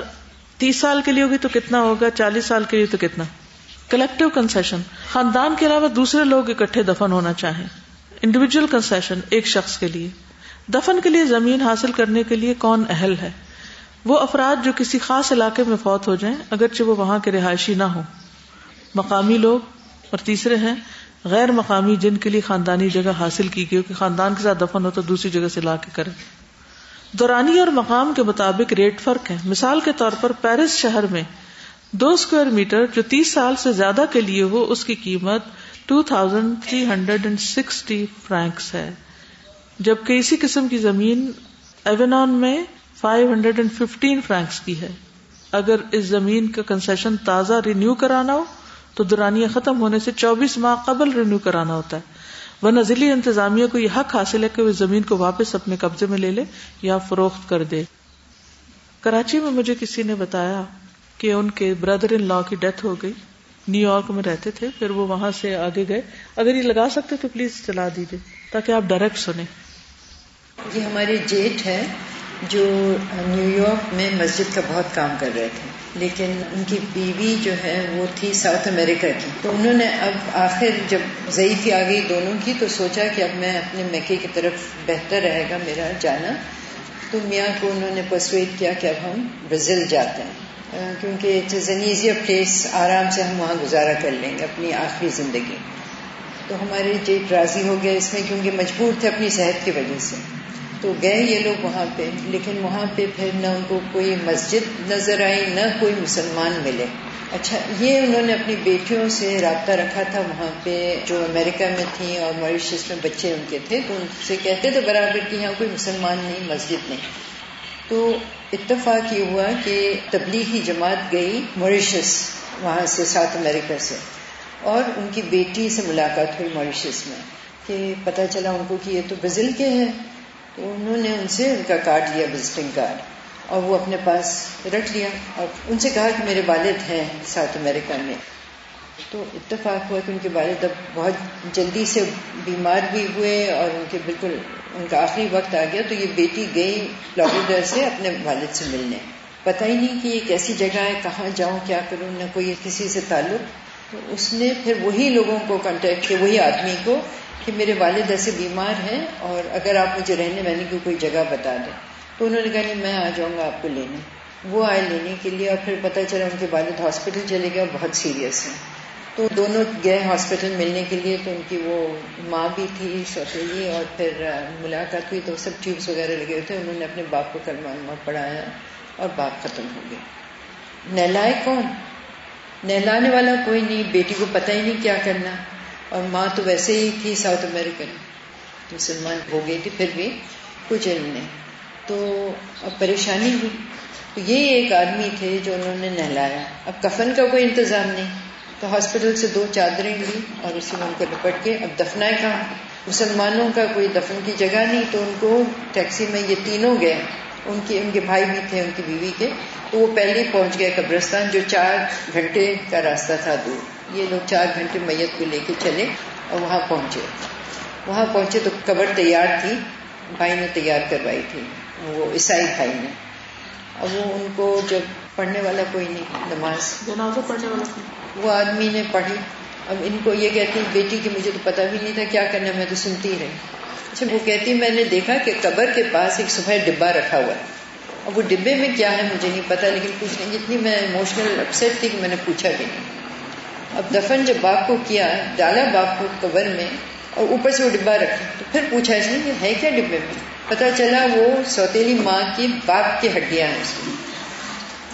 تیس سال کے لیے ہوگی تو کتنا ہوگا؟ چالیس سال کے لیے تو کتنا؟ کلیکٹو کنسیشن خاندان کے علاوہ دوسرے لوگ اکٹھے دفن ہونا چاہیں۔ انڈیویجل کنسیشن ایک شخص کے لیے۔ دفن کے لیے زمین حاصل کرنے کے لیے کون اہل ہے؟ وہ افراد جو کسی خاص علاقے میں فوت ہو جائیں، اگرچہ وہ وہاں کے رہائشی نہ ہو مقامی لوگ اور تیسرے ہیں غیر مقامی جن کے لیے خاندانی جگہ حاصل کی گئی کہ خاندان کے ساتھ دفن ہو تو دوسری جگہ سے لا کے کرے دورانی اور مقام کے مطابق ریٹ فرق ہے۔ مثال کے طور پر پیرس شہر میں دو اسکوائر میٹر جو تیس سال سے زیادہ کے لیے ہو، اس کی قیمت two thousand three hundred and sixty francs ہے۔ جبکہ اسی قسم کی زمین ایونون میں five hundred and fifteen francs کی ہے۔ اگر اس زمین کا کنسیشن تازہ رینیو کرانا ہو تو دورانیہ ختم ہونے سے چوبیس ماہ قبل رینیو کرانا ہوتا ہے۔ وہ نزلی انتظامیہ کو یہ حق حاصل ہے کہ وہ زمین کو واپس اپنے قبضے میں لے لے یا فروخت کر دے۔ کراچی میں مجھے کسی نے بتایا کہ ان کے بردر ان لا کی ڈیتھ ہو گئی۔ نیو یارک میں رہتے تھے، پھر وہ وہاں سے آگے گئے۔ اگر یہ لگا سکتے تو پلیز چلا دیجیے تاکہ آپ ڈائریکٹ سنیں۔ جی، یہ ہمارے جیٹ ہے۔ جو نیو یارک میں مسجد کا بہت کام کر رہے تھے۔ لیکن ان کی بیوی جو ہے وہ تھی ساؤتھ امریکہ کی۔ تو انہوں نے اب آخر جب ضعیفی آ گئی دونوں کی تو سوچا کہ اب میں اپنے میکے کی طرف بہتر رہے گا میرا جانا۔ تو میاں کو انہوں نے پرسویٹ کیا کہ اب ہم برازیل جاتے ہیں۔ کیونکہ it's is an easier place آرام سے ہم وہاں گزارا کر لیں گے اپنی آخری زندگی۔ تو ہمارے جیٹ راضی ہو گئے اس میں کیونکہ مجبور تھے اپنی صحت کی وجہ سے۔ تو گئے یہ لوگ وہاں پہ، لیکن وہاں پہ پھر نہ ان کو کوئی مسجد نظر آئی، نہ کوئی مسلمان ملے۔ اچھا یہ انہوں نے اپنی بیٹیوں سے رابطہ رکھا تھا وہاں پہ، جو امریکہ میں تھیں اور موریشس میں بچے ان کے تھے، تو ان سے کہتے تھے برابر کہ یہاں کوئی مسلمان نہیں، مسجد نہیں۔ تو اتفاق یہ ہوا کہ تبلیغی جماعت گئی موریشس وہاں سے، ساؤتھ امریکہ سے۔ اور ان کی بیٹی سے ملاقات ہوئی موریشس میں، کہ پتہ چلا ان کو کہ یہ تو برازیل کے ہیں۔ تو انہوں نے ان سے ان کا کارڈ لیا وزٹنگ کارڈ اور وہ اپنے پاس رکھ لیا اور ان سے کہا کہ میرے والد ہیں ساؤتھ امریکہ میں۔ تو اتفاق ہوا کہ ان کے والد اب بہت جلدی سے بیمار بھی ہوئے اور ان کے بالکل ان کا آخری وقت آ گیا تو یہ بیٹی گئی فلوریڈا سے اپنے والد سے ملنے۔ پتہ ہی نہیں کہ یہ کیسی جگہ ہے، کہاں جاؤں، کیا کروں، نہ کوئی کسی سے تعلق۔ تو اس نے پھر وہی لوگوں کو کانٹیکٹ کیا، وہی آدمی کو کہ میرے والد ایسے بیمار ہیں اور اگر آپ مجھے رہنے رہنے کی کوئی جگہ بتا دیں۔ تو انہوں نے کہا، نہیں، میں آ جاؤں گا آپ کو لینے۔ وہ آئے لینے کے لیے اور پھر پتہ چلا ان کے والد ہاسپٹل چلے گئے اور بہت سیریس ہیں۔ تو دونوں گئے ہاسپٹل ملنے کے لیے، تو ان کی وہ ماں بھی تھی سوتیلی اور پھر ملاقات ہوئی تو سب ٹیوبس وغیرہ لگے ہوئے تھے۔ انہوں نے اپنے باپ کو کلمہ پڑھایا اور باپ ختم ہو گیا نہلائے کون؟ نہلانے والا کوئی نہیں، بیٹی کو پتہ ہی نہیں کیا کرنا۔ اور ماں تو ویسے ہی تھی ساؤتھ امیریکن مسلمان ہو گئی تھی پھر بھی کچھ علم نہیں۔ تو اب پریشانی ہوئی۔ تو یہ ایک آدمی تھے جو انہوں نے نہلایا۔ اب کفن کا کوئی انتظام نہیں۔ تو ہاسپٹل سے دو چادریں لی اور اسی میں ان کو لپٹ کے اب دفنائے کہاں؟ مسلمانوں کا کوئی دفن کی جگہ نہیں، تو ان کو ٹیکسی میں یہ تینوں گئے۔ ان کی ان کے بھائی بھی تھے ان کی بیوی کے تو وہ پہلے ہی پہنچ گئے قبرستان جو چار گھنٹے کا راستہ تھا دور۔ یہ لوگ چار گھنٹے میت کو لے کے چلے اور وہاں پہنچے۔ وہاں پہنچے تو قبر تیار تھی بھائی نے تیار کروائی تھی وہ عیسائی بھائی نے۔ اب وہ ان کو جب پڑھنے والا کوئی نہیں نماز۔ جنازہ پڑھنے والا وہ آدمی نے پڑھی۔ اب ان کو یہ کہتی بیٹی کہ مجھے تو پتا بھی نہیں تھا کیا کرنا میں تو سنتی ہی رہی۔ اچھا وہ کہتی میں نے دیکھا کہ قبر کے پاس ایک صبح ڈبا رکھا ہوا ہے۔ اور وہ ڈبے میں کیا ہے مجھے نہیں پتا لیکن پوچھنے جتنی میں اموشنل اپسٹ تھی کہ میں نے پوچھا بھی نہیں۔ اب دفن جب باپ کو کیا ڈالا باپ کو قبر میں اور اوپر سے وہ ڈبا رکھا تو پھر پوچھا اس نے ہے کیا ڈبے میں؟ پتا چلا وہ سوتیلی ماں کی باپ کی ہڈیاں ہیں اس میں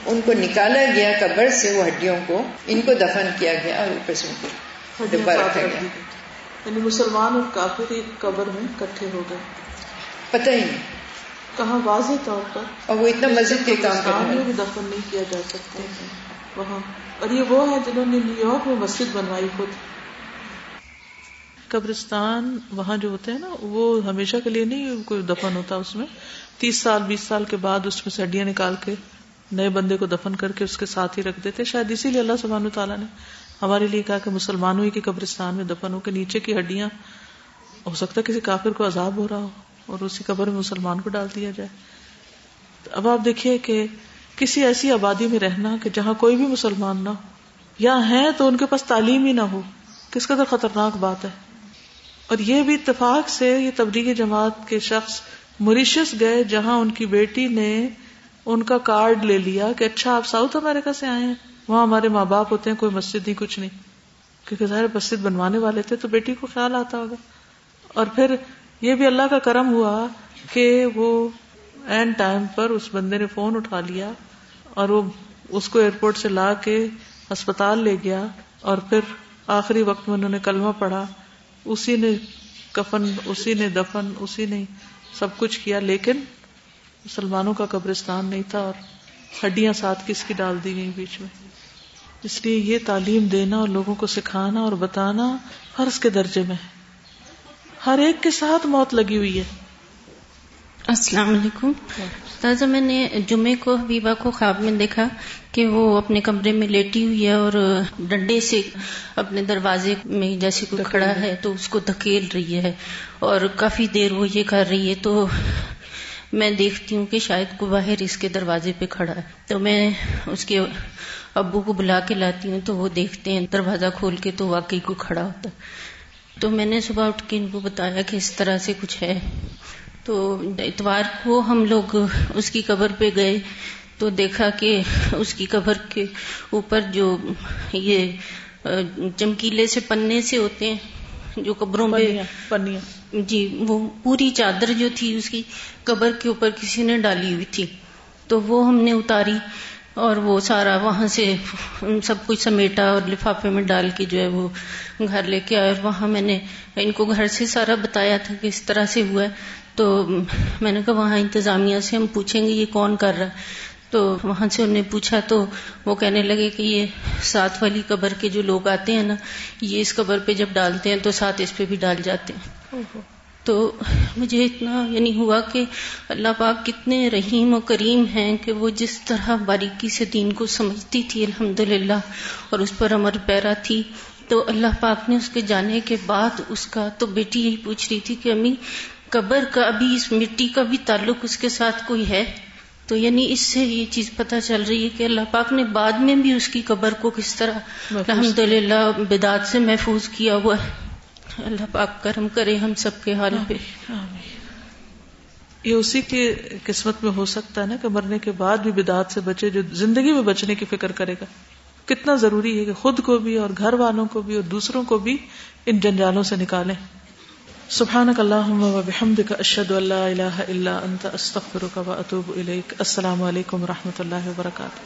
ان کو نکالا گیا قبر سے وہ ہڈیوں کو ان کو دفن کیا گیا اور اوپر سے ان کو ڈبا رکھا گیا۔ یعنی مسلمان اور کافر ایک قبر میں کٹھے ہو گئے۔ پتہ ہی نہیں۔ کہاں واضح طور پر اور وہ اتنا مسجد کے کام کر میں بھی دفن نہیں کیا جا سکتا وہاں۔ اور یہ وہ ہے جنہوں نے نیو یارک میں مسجد بنوائی خود۔ قبرستان وہاں جو ہوتے ہیں نا وہ ہمیشہ کے لیے نہیں کوئی دفن ہوتا اس میں۔ تیس سال بیس سال کے بعد اس میں سڈیاں نکال کے نئے بندے کو دفن کر کے اس کے ساتھ ہی رکھ دیتے شاید اسی لیے اللہ سبحانہ تعالیٰ نے ہمارے لیے کہا کہ مسلمانوں ہی کے قبرستان میں دفن ہو کے نیچے کی ہڈیاں، ہو سکتا ہے کسی کافر کو عذاب ہو رہا ہو اور اسی قبر میں مسلمان کو ڈال دیا جائے۔ اب آپ دیکھیے کہ کسی ایسی آبادی میں رہنا کہ جہاں کوئی بھی مسلمان نہ ہو، یا ہے تو ان کے پاس تعلیم ہی نہ ہو، کس قدر خطرناک بات ہے۔ اور یہ بھی اتفاق سے یہ تبلیغی جماعت کے شخص موریشس گئے جہاں ان کی بیٹی نے ان کا کارڈ لے لیا کہ اچھا آپ ساؤتھ امریکہ سے آئے ہیں۔ وہاں ہمارے ماں باپ ہوتے ہیں، کوئی مسجد نہیں، کچھ نہیں۔ کیونکہ ظاہر مسجد بنوانے والے تھے، تو بیٹی کو خیال آتا ہوگا۔ اور پھر یہ بھی اللہ کا کرم ہوا کہ وہ این ٹائم پر اس بندے نے فون اٹھا لیا اور وہ اس کو ایئرپورٹ سے لا کے اسپتال لے گیا۔ اور پھر آخری وقت میں انہوں نے کلمہ پڑھا۔ اسی نے کفن، اسی نے دفن، اسی نے سب کچھ کیا، لیکن مسلمانوں کا قبرستان نہیں تھا اور ہڈیاں ساتھ کس کی ڈال دی گئی بیچ میں؟ اس لیے یہ تعلیم دینا اور لوگوں کو سکھانا اور بتانا فرض کے درجے میں ہے۔ ہر ایک کے ساتھ موت لگی ہوئی ہے۔ السلام علیکم۔ استاذہ میں نے جمعے کو حبیبہ کو خواب میں دیکھا کہ وہ اپنے کمرے میں لیٹی ہوئی ہے اور ڈنڈے سے اپنے دروازے میں جیسے کوئی کھڑا ہے تو اس کو دھکیل رہی ہے اور کافی دیر وہ یہ کر رہی ہے تو میں دیکھتی ہوں کہ شاید کو باہر اس کے دروازے پہ کھڑا ہے۔ تو میں اس کے ابو کو بلا کے لاتی ہوں تو وہ دیکھتے ہیں دروازہ کھول کے تو واقعی کو کھڑا ہوتا تو میں نے صبح اٹھ کے ان کو بتایا کہ اس طرح سے کچھ ہے۔ تو اتوار کو ہم لوگ اس کی قبر پہ گئے۔ تو دیکھا کہ اس کی قبر کے اوپر جو یہ چمکیلے سے پنے سے ہوتے ہیں جو قبروں پنیا جی وہ پوری چادر جو تھی اس کی قبر کے اوپر کسی نے ڈالی ہوئی تھی۔ تو وہ ہم نے اتاری۔ اور وہ سارا وہاں سے سب کچھ سمیٹا اور لفافے میں ڈال کے جو ہے وہ گھر لے کے آیا اور وہاں میں نے ان کو گھر سے سارا بتایا تھا کہ اس طرح سے ہوا ہے۔ تو میں نے کہا وہاں انتظامیہ سے ہم پوچھیں گے یہ کون کر رہا ہے۔ تو وہاں سے انہیں پوچھا تو وہ کہنے لگے کہ یہ ساتھ والی قبر کے جو لوگ آتے ہیں نا، یہ اس قبر پہ جب ڈالتے ہیں تو ساتھ اس پہ بھی ڈال جاتے ہیں۔ تو مجھے اتنا یعنی ہوا کہ اللہ پاک کتنے رحیم و کریم ہیں کہ وہ جس طرح باریکی سے دین کو سمجھتی تھی الحمد اور اس پر امر پیرا تھی۔ تو اللہ پاک نے اس کے جانے کے بعد اس کا تو بیٹی یہی پوچھ رہی تھی کہ امی قبر کا ابھی اس مٹی کا بھی تعلق اس کے ساتھ کوئی ہے؟ تو یعنی اس سے یہ چیز پتہ چل رہی ہے کہ اللہ پاک نے بعد میں بھی اس کی قبر کو کس طرح الحمد للہ بدعت سے محفوظ کیا ہوا ہے۔ اللہ پاک کرم کرے ہم سب کے حال پہ۔ یہ اسی کی قسمت میں ہو سکتا ہے نا کہ مرنے کے بعد بھی بدعت سے بچے، جو زندگی میں بچنے کی فکر کرے گا۔ کتنا ضروری ہے کہ خود کو بھی اور گھر والوں کو بھی اور دوسروں کو بھی ان جنجالوں سے نکالیں۔ سبحانک اللہم و بحمدک، اشہد اللہ الہ الا انت، استغفرک و اتوب الیک۔ السلام علیکم و رحمۃ اللہ وبرکاتہ۔